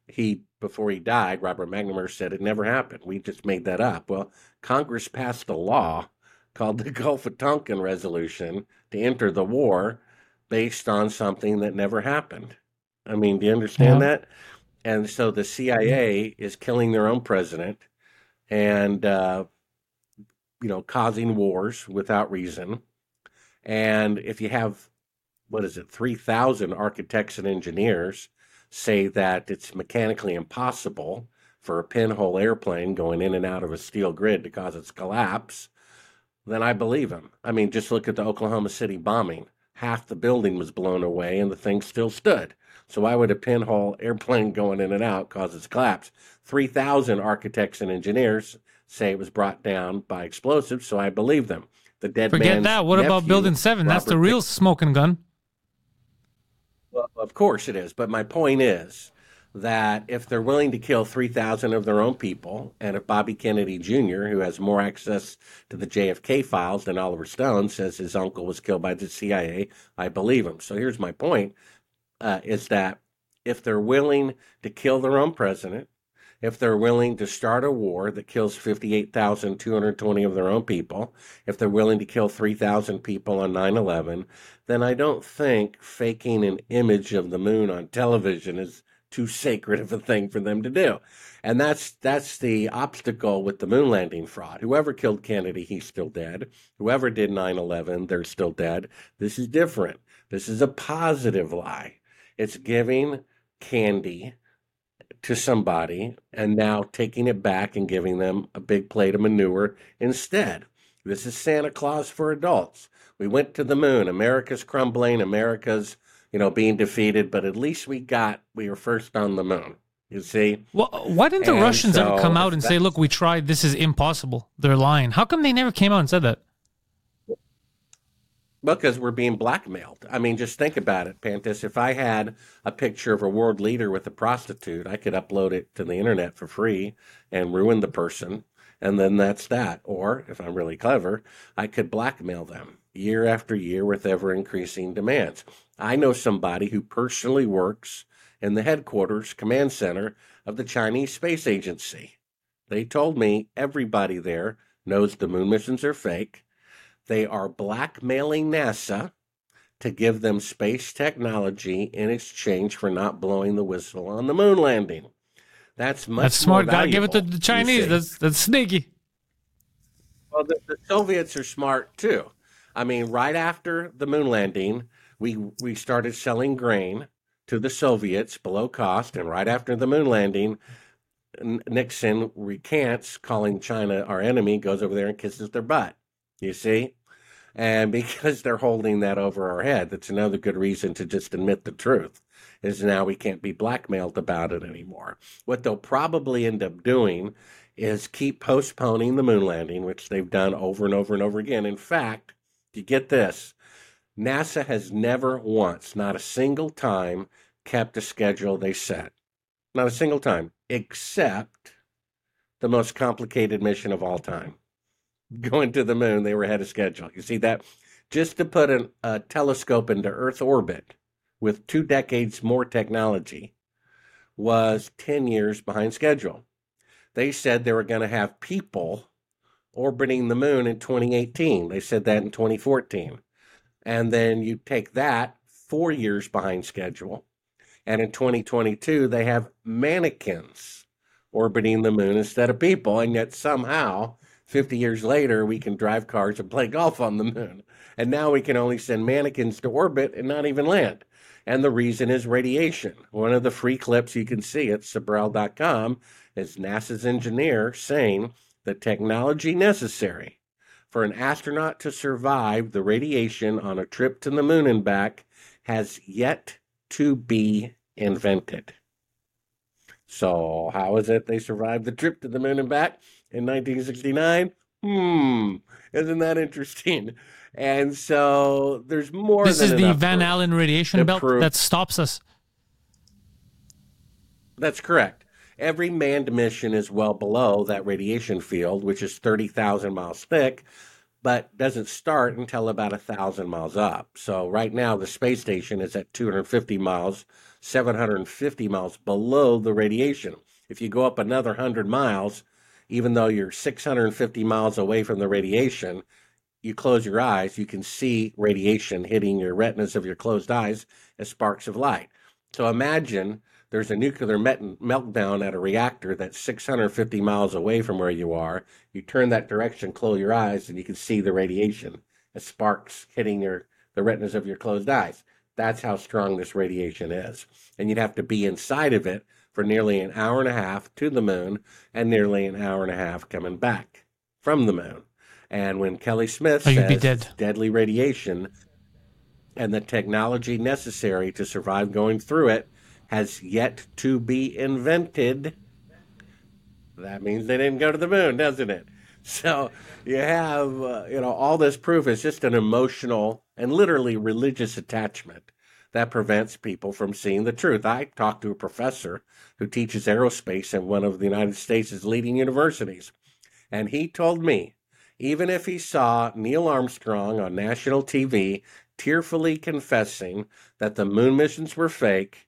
He before he died, Robert McNamara said it never happened. We just made that up. Well, Congress passed a law called the Gulf of Tonkin Resolution to enter the war based on something that never happened. I mean, do you understand yeah. that? And so the CIA is killing their own president and, uh, you know, causing wars without reason. And if you have, what is it, 3,000 architects and engineers say that it's mechanically impossible for a pinhole airplane going in and out of a steel grid to cause its collapse, then I believe him. I mean, just look at the Oklahoma City bombing. Half the building was blown away and the thing still stood. So why would a pinhole airplane going in and out cause its collapse? 3,000 architects and engineers say it was brought down by explosives, so I believe them. The dead Forget that. What nephew, about Building 7? That's the real smoking gun. Well, of course it is. But my point is that if they're willing to kill 3,000 of their own people, and if Bobby Kennedy Jr., who has more access to the JFK files than Oliver Stone, says his uncle was killed by the CIA, I believe him. So here's my point uh, is that if they're willing to kill their own president, if they're willing to start a war that kills 58,220 of their own people, if they're willing to kill 3,000 people on 9 11, then I don't think faking an image of the moon on television is too sacred of a thing for them to do. And that's that's the obstacle with the moon landing fraud. Whoever killed Kennedy, he's still dead. Whoever did 9/11, they're still dead. This is different. This is a positive lie. It's giving candy to somebody and now taking it back and giving them a big plate of manure instead. This is Santa Claus for adults. We went to the moon. America's crumbling. America's, you know, being defeated. But at least we got, we were first on the moon. You see? Well, why didn't the and Russians so ever come out and say, look, we tried. This is impossible. They're lying. How come they never came out and said that? Because we're being blackmailed. I mean, just think about it, Pantelis. If I had a picture of a world leader with a prostitute, I could upload it to the internet for free and ruin the person. And then that's that. Or if I'm really clever, I could blackmail them year after year with ever increasing demands. I know somebody who personally works in the headquarters command center of the Chinese Space Agency. They told me everybody there knows the moon missions are fake. They are blackmailing NASA to give them space technology in exchange for not blowing the whistle on the moon landing. That's much That's smart. Gotta give it to the Chinese. That's that's sneaky. Well, the, the Soviets are smart too. I mean, right after the moon landing, we we started selling grain to the Soviets below cost, and right after the moon landing, Nixon recants calling China our enemy, goes over there and kisses their butt. You see? And because they're holding that over our head, that's another good reason to just admit the truth. Is now we can't be blackmailed about it anymore. What they'll probably end up doing is keep postponing the moon landing, which they've done over and over and over again. In fact, you get this NASA has never once, not a single time, kept a schedule they set. Not a single time, except the most complicated mission of all time. Going to the moon, they were ahead of schedule. You see that? Just to put an, a telescope into Earth orbit with two decades more technology was 10 years behind schedule. They said they were going to have people orbiting the moon in 2018. They said that in 2014. And then you take that four years behind schedule. And in 2022, they have mannequins orbiting the moon instead of people. And yet somehow 50 years later, we can drive cars and play golf on the moon. And now we can only send mannequins to orbit and not even land. And the reason is radiation. One of the free clips you can see at Sibrel.com is NASA's engineer saying the technology necessary for an astronaut to survive the radiation on a trip to the moon and back has yet to be invented. So, how is it they survived the trip to the moon and back in 1969? Hmm, isn't that interesting? And so there's more. This is the Van Allen radiation belt prove- that stops us. That's correct. Every manned mission is well below that radiation field, which is 30,000 miles thick, but doesn't start until about 1,000 miles up. So right now, the space station is at 250 miles, 750 miles below the radiation. If you go up another 100 miles, even though you're 650 miles away from the radiation, you close your eyes, you can see radiation hitting your retinas of your closed eyes as sparks of light. So imagine there's a nuclear met- meltdown at a reactor that's 650 miles away from where you are. You turn that direction, close your eyes, and you can see the radiation as sparks hitting your the retinas of your closed eyes. That's how strong this radiation is. And you'd have to be inside of it for nearly an hour and a half to the moon and nearly an hour and a half coming back from the moon. And when Kelly Smith Oh, says dead. deadly radiation and the technology necessary to survive going through it has yet to be invented, that means they didn't go to the moon, doesn't it? So you have, uh, you know, all this proof is just an emotional and literally religious attachment that prevents people from seeing the truth. I talked to a professor who teaches aerospace in one of the United States' leading universities, and he told me even if he saw Neil Armstrong on national TV tearfully confessing that the moon missions were fake,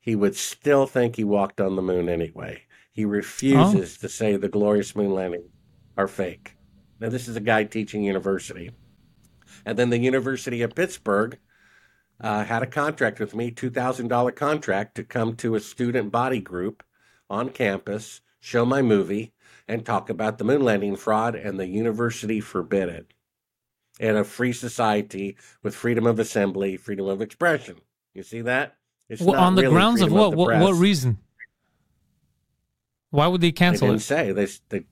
he would still think he walked on the moon anyway. He oh. refuses to say the glorious moon landing are fake. Now, this is a guy teaching university. And then the University of Pittsburgh uh, had a contract with me, $2,000 contract, to come to a student body group on campus, show my movie, and talk about the moon landing fraud and the university forbid it. In a free society with freedom of assembly, freedom of expression. You see that? It's Well, on the really grounds of what? the what? What reason? Why would they They cancel didn't it? say they, they.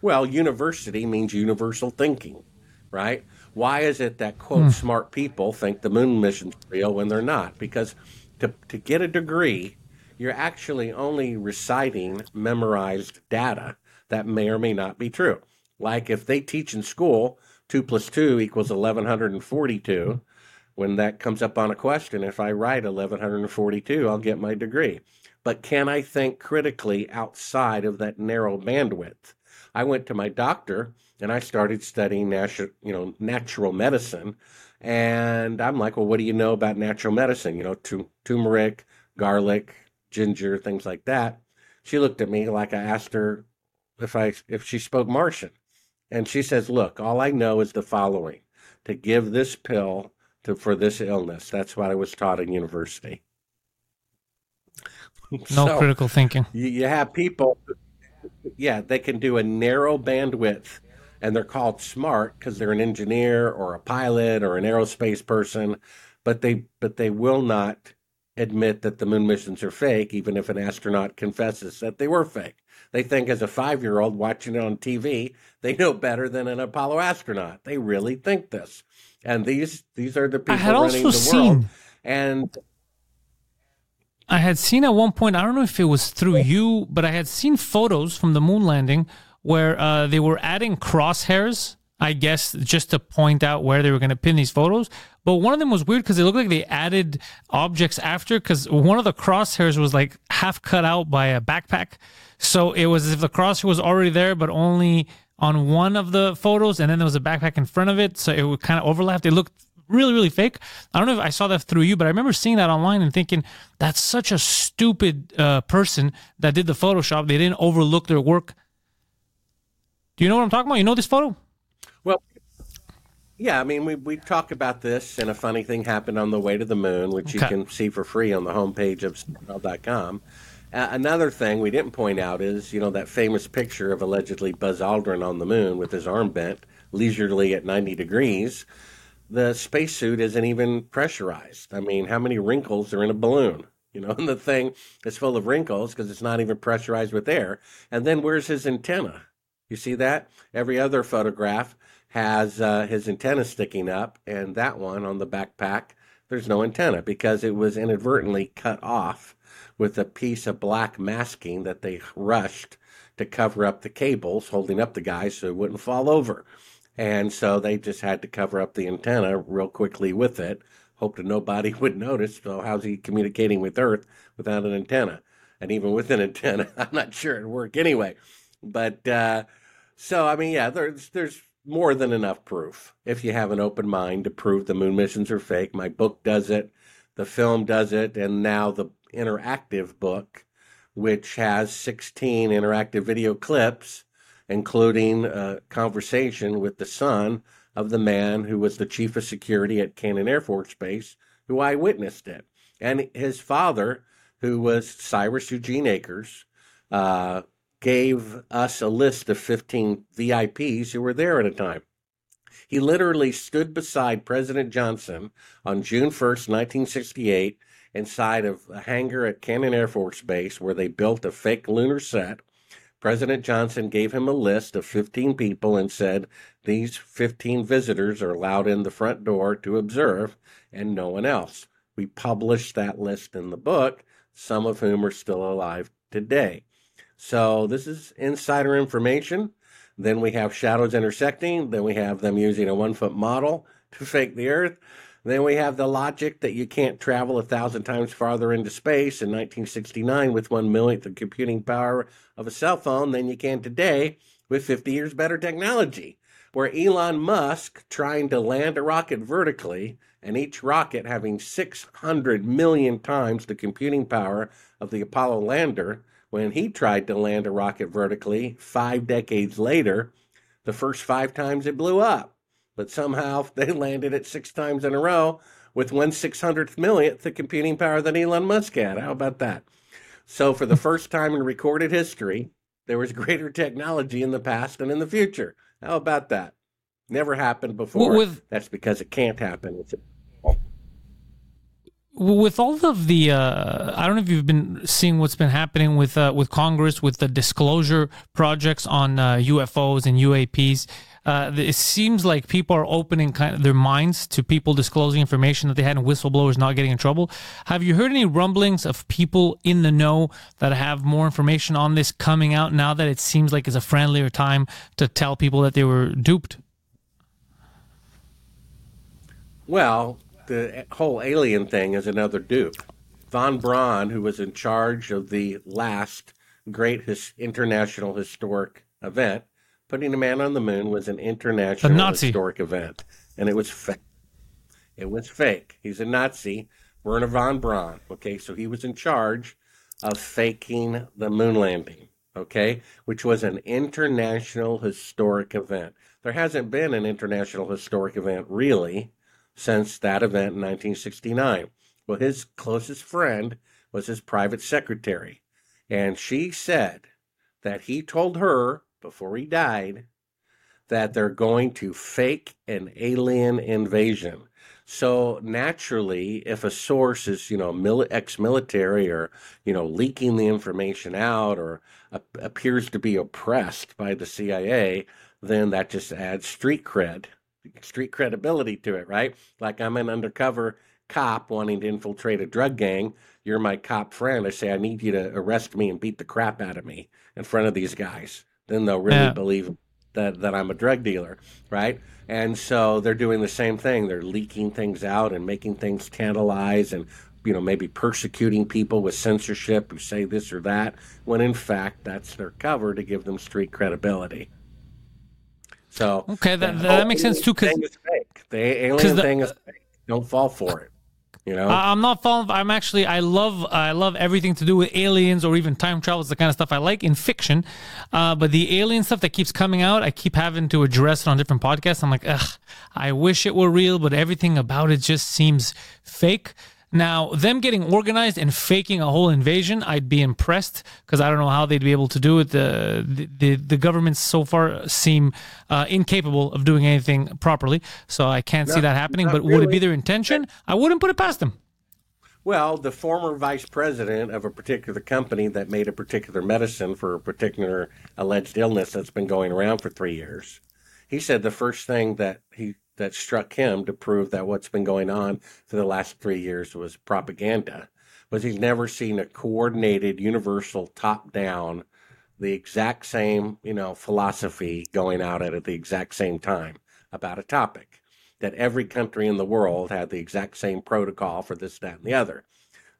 Well, university means universal thinking, right? Why is it that quote Hmm. smart people think the moon mission's real when they're not? Because to to get a degree, you're actually only reciting memorized data that may or may not be true. Like if they teach in school two plus two equals eleven hundred and forty-two, when that comes up on a question, if I write eleven hundred and forty-two, I'll get my degree but can I think critically outside of that narrow bandwidth? I went to my doctor and I started studying natural, you know, natural medicine, and I'm like, well, what do you know about natural medicine? You know, tu- turmeric, garlic, ginger, things like that. She looked at me like I asked her if I if she spoke Martian, and she says, "Look, all I know is the following: to give this pill to for this illness. That's what I was taught in university." No So- critical thinking. you, you have people, yeah, they can do a narrow bandwidth, and they're called smart because they're an engineer or a pilot or an aerospace person, but they but they will not admit that the moon missions are fake, even if an astronaut confesses that they were fake. They think as a five year old watching it on TV, they know better than an Apollo astronaut. They really think this, and these these are the people I had running also the world. seen. And I had seen at one point. I don't know if it was through you, but I had seen photos from the moon landing where uh, they were adding crosshairs. I guess just to point out where they were going to pin these photos. But one of them was weird because it looked like they added objects after. Because one of the crosshairs was like half cut out by a backpack, so it was as if the crosshair was already there, but only on one of the photos, and then there was a backpack in front of it, so it would kind of overlap. It looked really really fake i don't know if i saw that through you but i remember seeing that online and thinking that's such a stupid uh, person that did the photoshop they didn't overlook their work do you know what i'm talking about you know this photo Well, yeah, I mean, we, we talk about this, and a funny thing happened on the way to the moon, which you can see for free on the homepage of Sibrel.com. Uh, another thing we didn't point out is, you know, that famous picture of allegedly Buzz Aldrin on the moon with his arm bent, leisurely at 90 degrees. The spacesuit isn't even pressurized. I mean, how many wrinkles are in a balloon? You know, and the thing is full of wrinkles because it's not even pressurized with air. And then where's his antenna? You see that? Every other photograph has uh, his antenna sticking up, and that one on the backpack, there's no antenna because it was inadvertently cut off with a piece of black masking that they rushed to cover up the cables holding up the guy so it wouldn't fall over. And so they just had to cover up the antenna real quickly with it. Hoped nobody would notice. So how's he communicating with Earth without an antenna? And even with an antenna, I'm not sure it'd work anyway. But uh, so I mean, yeah, there's there's more than enough proof if you have an open mind to prove the moon missions are fake. My book does it, the film does it, and now the interactive book, which has 16 interactive video clips, including a conversation with the son of the man who was the chief of security at Cannon Air Force Base, who eyewitnessed it. And his father, who was Cyrus Eugene Akers, uh, gave us a list of 15 VIPs who were there at a time. He literally stood beside President Johnson on June 1st, 1968, inside of a hangar at Cannon Air Force Base where they built a fake lunar set. President Johnson gave him a list of 15 people and said, These 15 visitors are allowed in the front door to observe, and no one else. We published that list in the book, some of whom are still alive today. So this is insider information. Then we have shadows intersecting. Then we have them using a one foot model to fake the Earth. Then we have the logic that you can't travel a thousand times farther into space in 1969 with one millionth the computing power of a cell phone than you can today with 50 years better technology. Where Elon Musk trying to land a rocket vertically and each rocket having 600 million times the computing power of the Apollo lander, when he tried to land a rocket vertically five decades later, the first five times it blew up but somehow they landed it six times in a row with one six hundredth millionth the computing power that Elon Musk had. How about that? So, for the first time in recorded history, there was greater technology in the past and in the future. How about that? Never happened before. With, That's because it can't happen. It's with all of the uh, I don't know if you've been seeing what's been happening with uh, with Congress with the disclosure projects on uh, UFOs and UAPs. Uh, it seems like people are opening kind of their minds to people disclosing information that they had and whistleblowers not getting in trouble. Have you heard any rumblings of people in the know that have more information on this coming out now that it seems like it's a friendlier time to tell people that they were duped? Well, the whole alien thing is another dupe. Von Braun, who was in charge of the last great his, international historic event, putting a man on the moon was an international historic event, and it was fake. It was fake. He's a Nazi, Werner von Braun. Okay, so he was in charge of faking the moon landing. Okay, which was an international historic event. There hasn't been an international historic event really since that event in 1969. Well, his closest friend was his private secretary, and she said that he told her before he died that they're going to fake an alien invasion. So naturally, if a source is, you know, ex-military or, you know, leaking the information out or a- appears to be oppressed by the CIA, then that just adds street cred, street credibility to it, right? Like I'm an undercover cop wanting to infiltrate a drug gang. You're my cop friend. I say, I need you to arrest me and beat the crap out of me in front of these guys then they'll really yeah. believe that that I'm a drug dealer, right? And so they're doing the same thing. They're leaking things out and making things tantalize and you know maybe persecuting people with censorship who say this or that when in fact that's their cover to give them street credibility. So okay, that, that makes sense too. Because the alien the, thing is fake. Don't fall for it. You know, I'm not falling. I'm actually. I love. I love everything to do with aliens or even time travel. Is the kind of stuff I like in fiction. Uh, but the alien stuff that keeps coming out, I keep having to address it on different podcasts. I'm like, ugh. I wish it were real, but everything about it just seems fake. Now, them getting organized and faking a whole invasion, I'd be impressed because I don't know how they'd be able to do it. The the the governments so far seem uh, incapable of doing anything properly, so I can't see that happening. But would it be their intention? I wouldn't put it past them. Well, the former vice president of a particular company that made a particular medicine for a particular alleged illness that's been going around for three years, he said the first thing that he that struck him to prove that what's been going on for the last three years was propaganda was he's never seen a coordinated, universal, top down, the exact same you know philosophy going out at the exact same time about a topic that every country in the world had the exact same protocol for this, that, and the other.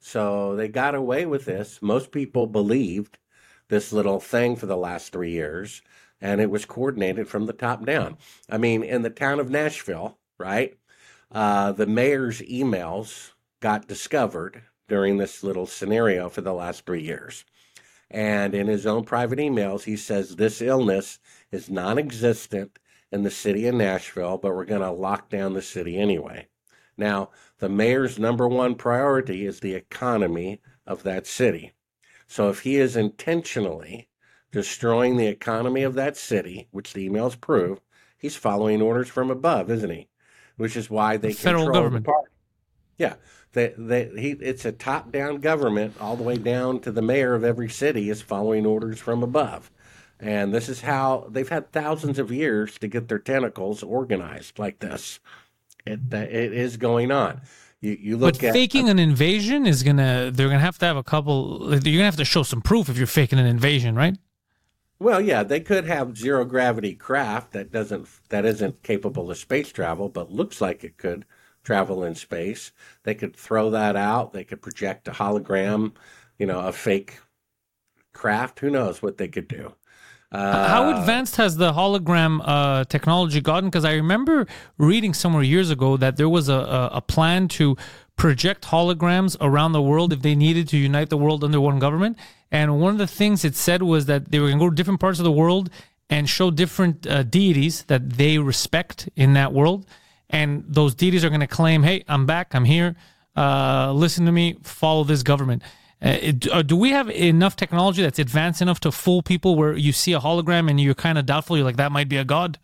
So they got away with this. Most people believed this little thing for the last three years, and it was coordinated from the top down. I mean, in the town of Nashville, right? Uh, the mayor's emails got discovered during this little scenario for the last three years. And in his own private emails, he says this illness is non existent in the city of Nashville, but we're going to lock down the city anyway. Now, the mayor's number one priority is the economy of that city. So if he is intentionally destroying the economy of that city, which the emails prove, he's following orders from above, isn't he? Which is why they Federal control government. The party. Yeah, they, they, he, it's a top-down government, all the way down to the mayor of every city is following orders from above. And this is how they've had thousands of years to get their tentacles organized like this. It, it is going on. You, you look But at faking an invasion is gonna. They're gonna have to have a couple. You're gonna have to show some proof if you're faking an invasion, right? Well, yeah, they could have zero gravity craft that doesn't that isn't capable of space travel, but looks like it could travel in space. They could throw that out. They could project a hologram, you know, a fake craft. Who knows what they could do? Uh, How advanced has the hologram uh, technology gotten? Because I remember reading somewhere years ago that there was a, a, a plan to project holograms around the world if they needed to unite the world under one government. And one of the things it said was that they were going to go to different parts of the world and show different uh, deities that they respect in that world. And those deities are going to claim, hey, I'm back, I'm here, uh, listen to me, follow this government. Uh, uh, do we have enough technology that's advanced enough to fool people where you see a hologram and you're kind of doubtful, you're like, that might be a god?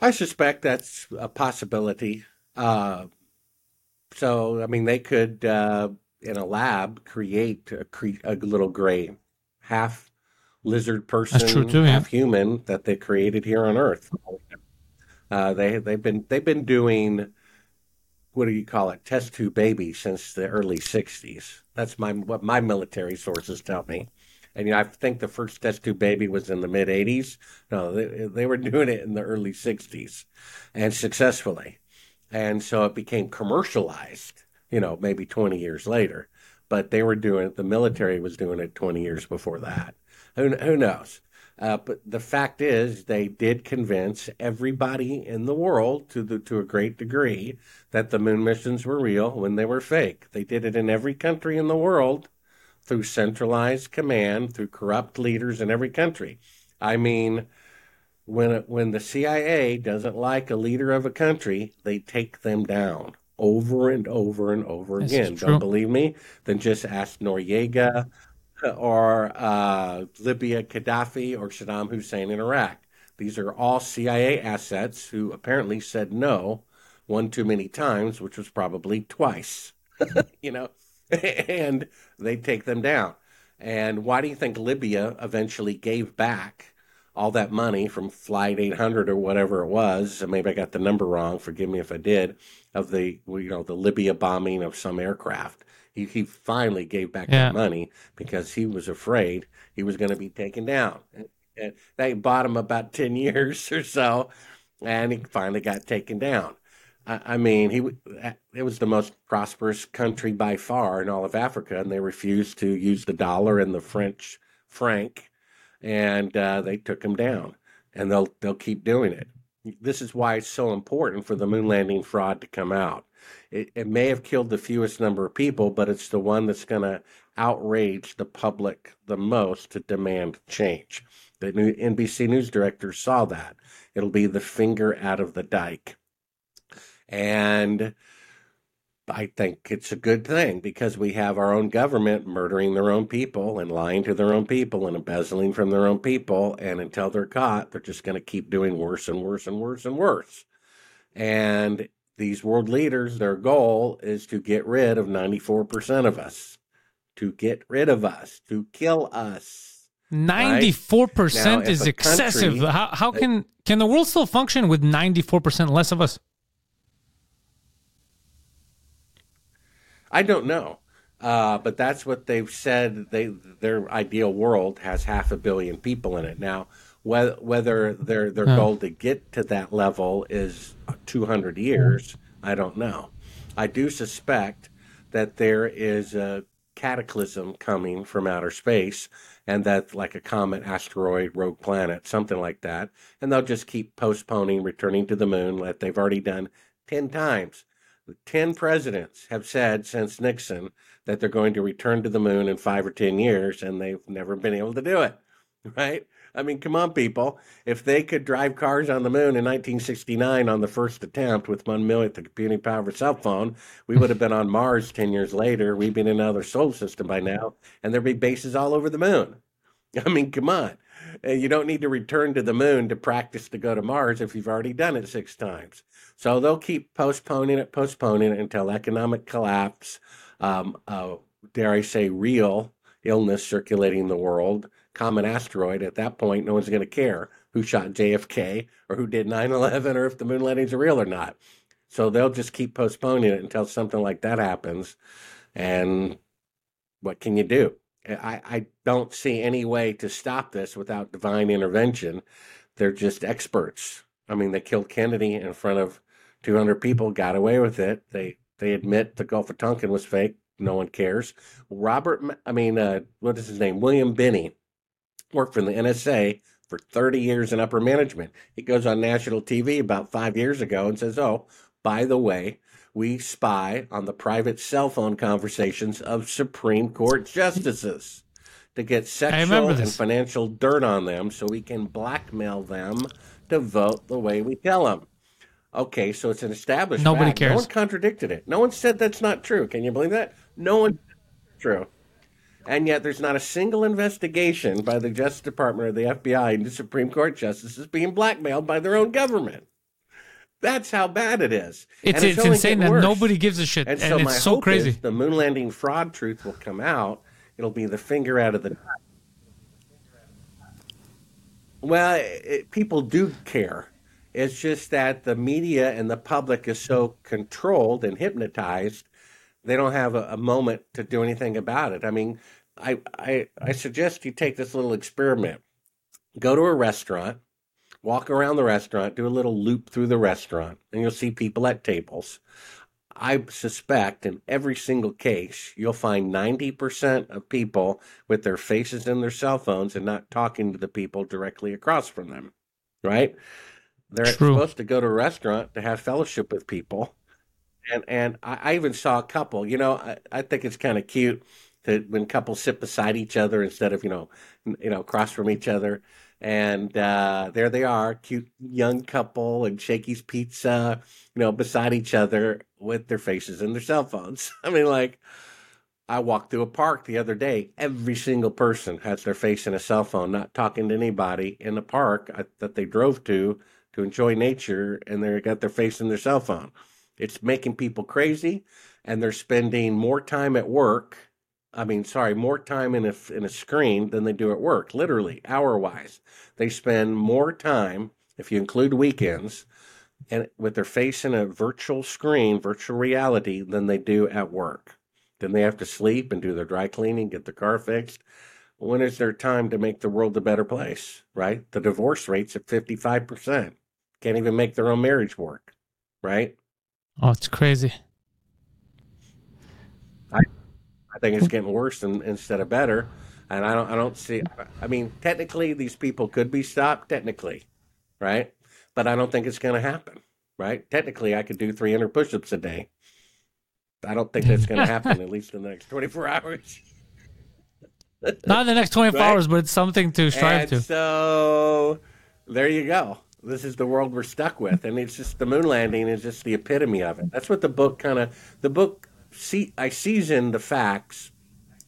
I suspect that's a possibility. Uh, so, I mean, they could, uh, in a lab, create a, cre- a little gray half lizard person, true too, yeah. half human that they created here on Earth. Uh, they they've been they've been doing what do you call it test tube babies since the early '60s. That's my what my military sources tell me. And you know, I think the first test tube baby was in the mid '80s. No, they, they were doing it in the early '60s, and successfully. And so it became commercialized. You know, maybe 20 years later. But they were doing it. The military was doing it 20 years before that. Who who knows? Uh, but the fact is, they did convince everybody in the world, to the to a great degree, that the moon missions were real when they were fake. They did it in every country in the world through centralized command, through corrupt leaders in every country. I mean, when when the CIA doesn't like a leader of a country, they take them down over and over and over This again. Don't believe me? Then just ask Noriega or uh, Libya Gaddafi or Saddam Hussein in Iraq. These are all CIA assets who apparently said no one too many times, which was probably twice. you know, and they take them down. And why do you think Libya eventually gave back all that money from Flight 800 or whatever it was. Maybe I got the number wrong. Forgive me if I did. Of the you know the Libya bombing of some aircraft, he he finally gave back Yeah. that money because he was afraid he was going to be taken down. And, they bought him about 10 years or so, and he finally got taken down. I I mean, he it was the most prosperous country by far in all of Africa, and they refused to use the dollar and the French franc, and uh, they took him down, and they'll they'll keep doing it. This is why it's so important for the moon landing fraud to come out. It, it may have killed the fewest number of people, but it's the one that's going to outrage the public the most to demand change. The new NBC news director saw that. It'll be the finger out of the dike. And I think it's a good thing because we have our own government murdering their own people and lying to their own people and embezzling from their own people. And until they're caught, they're just going to keep doing worse and worse and worse and worse. And these world leaders, their goal is to get rid of 94% of us, to get rid of us, to kill us. Ninety-four Now, percent if is excessive. country- how how uh, can can the world still function with ninety-four percent less of us? I don't know. Uh, but that's what they've said. They their ideal world has half a billion people in it. Now, whether whether their their Yeah. goal to get to that level is 200 years, I don't know. I do suspect that there is a cataclysm coming from outer space, and that like a comet, asteroid, rogue planet, something like that, and they'll just keep postponing returning to the moon, like they've already done 10 times. 10 presidents have said since Nixon that they're going to return to the moon in five or 10 years, and they've never been able to do it, right? I mean, come on, people. If they could drive cars on the moon in 1969 on the first attempt with one millionth the computing power of a cell phone, we would have been on Mars 10 years later. We'd been in another solar system by now, and there'd be bases all over the moon. I mean, come on. You don't need to return to the moon to practice to go to Mars if you've already done it six times. So they'll keep postponing it, postponing it until economic collapse, um, uh, dare I say, real illness circulating the world, common asteroid. At that point, no one's going to care who shot JFK or who did 9 11 or if the moon landings are real or not. So they'll just keep postponing it until something like that happens. And what can you do? I, I don't see any way to stop this without divine intervention. They're just experts. I mean, they killed Kennedy in front of 200 people, got away with it. They they admit the Gulf of Tonkin was fake. No one cares. Robert, I mean, uh, what is his name? William Binney worked for the NSA for 30 years in upper management. He goes on national TV about five years ago and says, "Oh, by the way, we spy on the private cell phone conversations of Supreme Court justices to get sexual and financial dirt on them so we can blackmail them to vote the way we tell them. Okay, so it's an established Nobody fact. No one contradicted it. No one said that's not true. Can you believe that? No one true. And yet there's not a single investigation by the Justice Department or the FBI into Supreme Court justices being blackmailed by their own government. That's how bad it is. It's And it's, insane that nobody gives a shit, And and, so my it's so hope crazy. is the moon landing fraud truth will come out. It'll be the finger out of the. Well, it, people do care. It's just that the media and the public is so controlled and hypnotized, they don't have a, a moment to do anything about it. I mean, I, I I suggest you take this little experiment. Go to a restaurant, walk around the restaurant, do a little loop through the restaurant, and you'll see people at tables. I suspect in every single case, you'll find 90% of people with their faces in their cell phones and not talking to the people directly across from them, right? They're True. supposed to go to a restaurant to have fellowship with people. And and I, I even saw a couple, you know, I, I think it's kind of cute that when couples sit beside each other instead of, you know, you know, across from each other. And uh, there they are, cute young couple and Shakey's Pizza, you know, beside each other with their faces in their cell phones. I mean, like, I walked through a park the other day. Every single person has their face in a cell phone, not talking to anybody in the park uh, that they drove to to enjoy nature, and they got their face in their cell phone. It's making people crazy, and they're spending more time at work. I mean, sorry, more time in a in a screen than they do at work. Literally, hour wise, they spend more time if you include weekends and with their face in a virtual screen, virtual reality, than they do at work. Then they have to sleep and do their dry cleaning, get their car fixed. When is their time to make the world a better place, right? The divorce rate's at 55%. Can't even make their own marriage work, right? Oh, it's crazy. I think it's getting worse in, instead of better. And I don't, I don't see, I mean, technically, these people could be stopped, technically, right? But I don't think it's going to happen, right? Technically, I could do 300 push ups a day. I don't think that's going to happen, at least in the next 24 hours. Not in the next 24 Right. hours, but it's something to strive and to. so there you go. This is the world we're stuck with, and it's just the moon landing is just the epitome of it. That's what the book kind of the book. See, I season the facts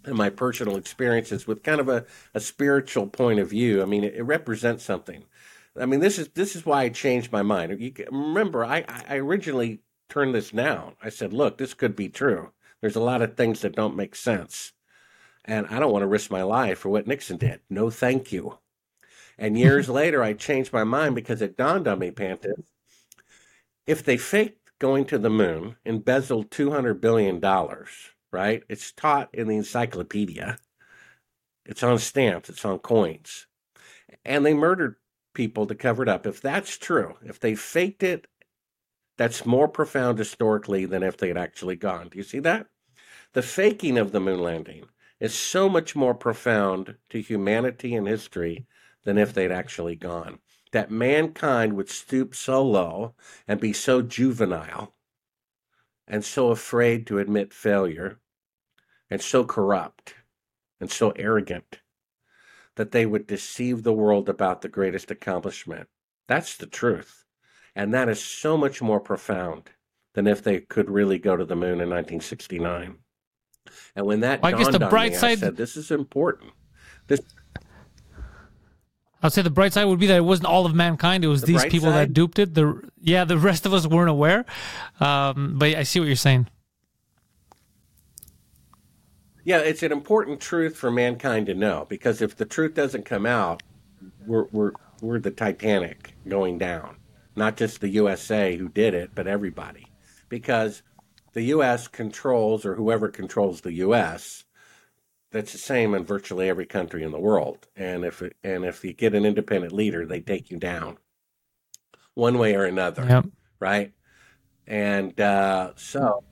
and my personal experiences with kind of a, a spiritual point of view. I mean, it, it represents something. I mean, this is this is why I changed my mind. You remember, I, I originally turned this down. I said, "Look, this could be true. There's a lot of things that don't make sense, and I don't want to risk my life for what Nixon did. No, thank you." And years later, I changed my mind because it dawned on me, Pantelis, if they faked going to the moon, embezzled $200 billion, right? It's taught in the encyclopedia. It's on stamps, it's on coins. And they murdered people to cover it up. If that's true, if they faked it, that's more profound historically than if they had actually gone. Do you see that? The faking of the moon landing is so much more profound to humanity and history than if they'd actually gone. That mankind would stoop so low and be so juvenile and so afraid to admit failure and so corrupt and so arrogant that they would deceive the world about the greatest accomplishment. That's the truth. And that is so much more profound than if they could really go to the moon in 1969. And when that well, I guess the bright me, side... I said, "This is important." This I'd say the bright side would be that it wasn't all of mankind; it was the these people side? that duped it. The yeah, the rest of us weren't aware. Um, but I see what you're saying. Yeah, it's an important truth for mankind to know because if the truth doesn't come out, we're we're we're the Titanic going down. Not just the USA who did it, but everybody, because the U.S. controls or whoever controls the U.S that's the same in virtually every country in the world. And if it, and if you get an independent leader, they take you down one way or another, yep. right? And uh, so,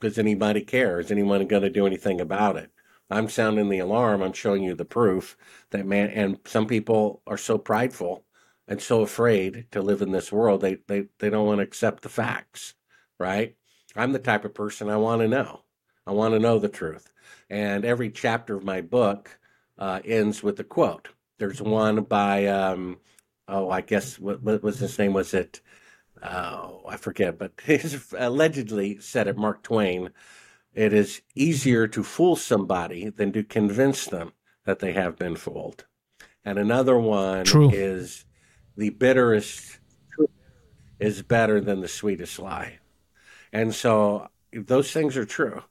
does anybody care? Is anyone going to do anything about it? I'm sounding the alarm. I'm showing you the proof that man. And some people are so prideful and so afraid to live in this world. They they they don't want to accept the facts, right? I'm the type of person I want to know. I want to know the truth. And every chapter of my book uh, ends with a quote. There's one by, um, oh, I guess, what, what, was his name? Was it, oh, I forget, but he allegedly said it, Mark Twain. It is easier to fool somebody than to convince them that they have been fooled. And another one True. is the bitterest truth is better than the sweetest lie. And so those things are true.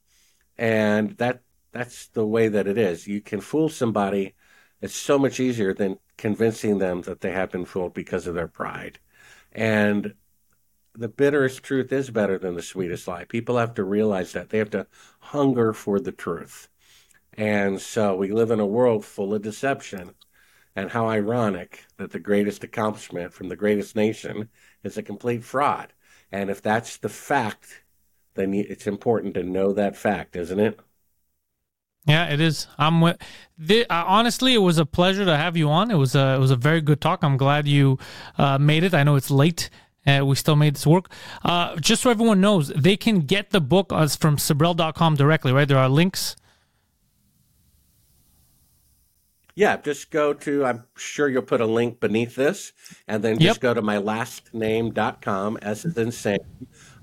And that that's the way that it is. You can fool somebody. It's so much easier than convincing them that they have been fooled because of their pride. And the bitterest truth is better than the sweetest lie. People have to realize that. They have to hunger for the truth. And so we live in a world full of deception. And how ironic that the greatest accomplishment from the greatest nation is a complete fraud. And if that's the fact, then it's important to know that fact, isn't it? Yeah, it is. I'm with. The, uh, honestly, it was a pleasure to have you on. It was a it was a very good talk. I'm glad you uh, made it. I know it's late. Uh, we still made this work. Uh, just so everyone knows, they can get the book as from Sibrel.com directly, right? There are links. Yeah, just go to, I'm sure you'll put a link beneath this, and then just yep. go to my last name.com, S as in Sam,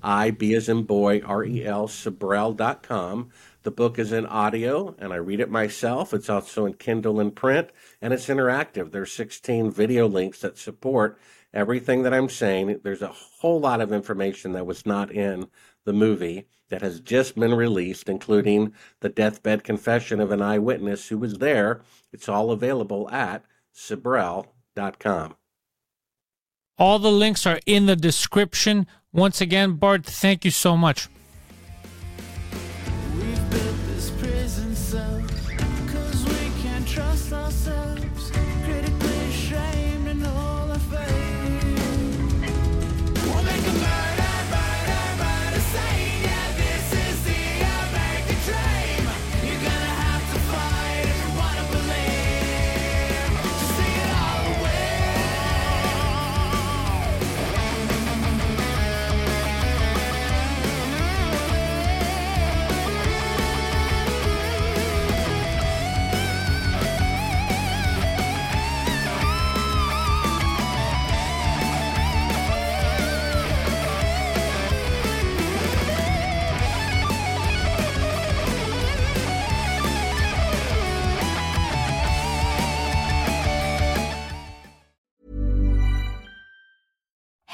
I, B as in boy, R E L, Sibrel.com. The book is in audio, and I read it myself. It's also in Kindle and print, and it's interactive. There's 16 video links that support everything that I'm saying. There's a whole lot of information that was not in the movie that has just been released, including the deathbed confession of an eyewitness who was there. It's all available at Sibrel.com. All the links are in the description. Once again, Bart, thank you so much.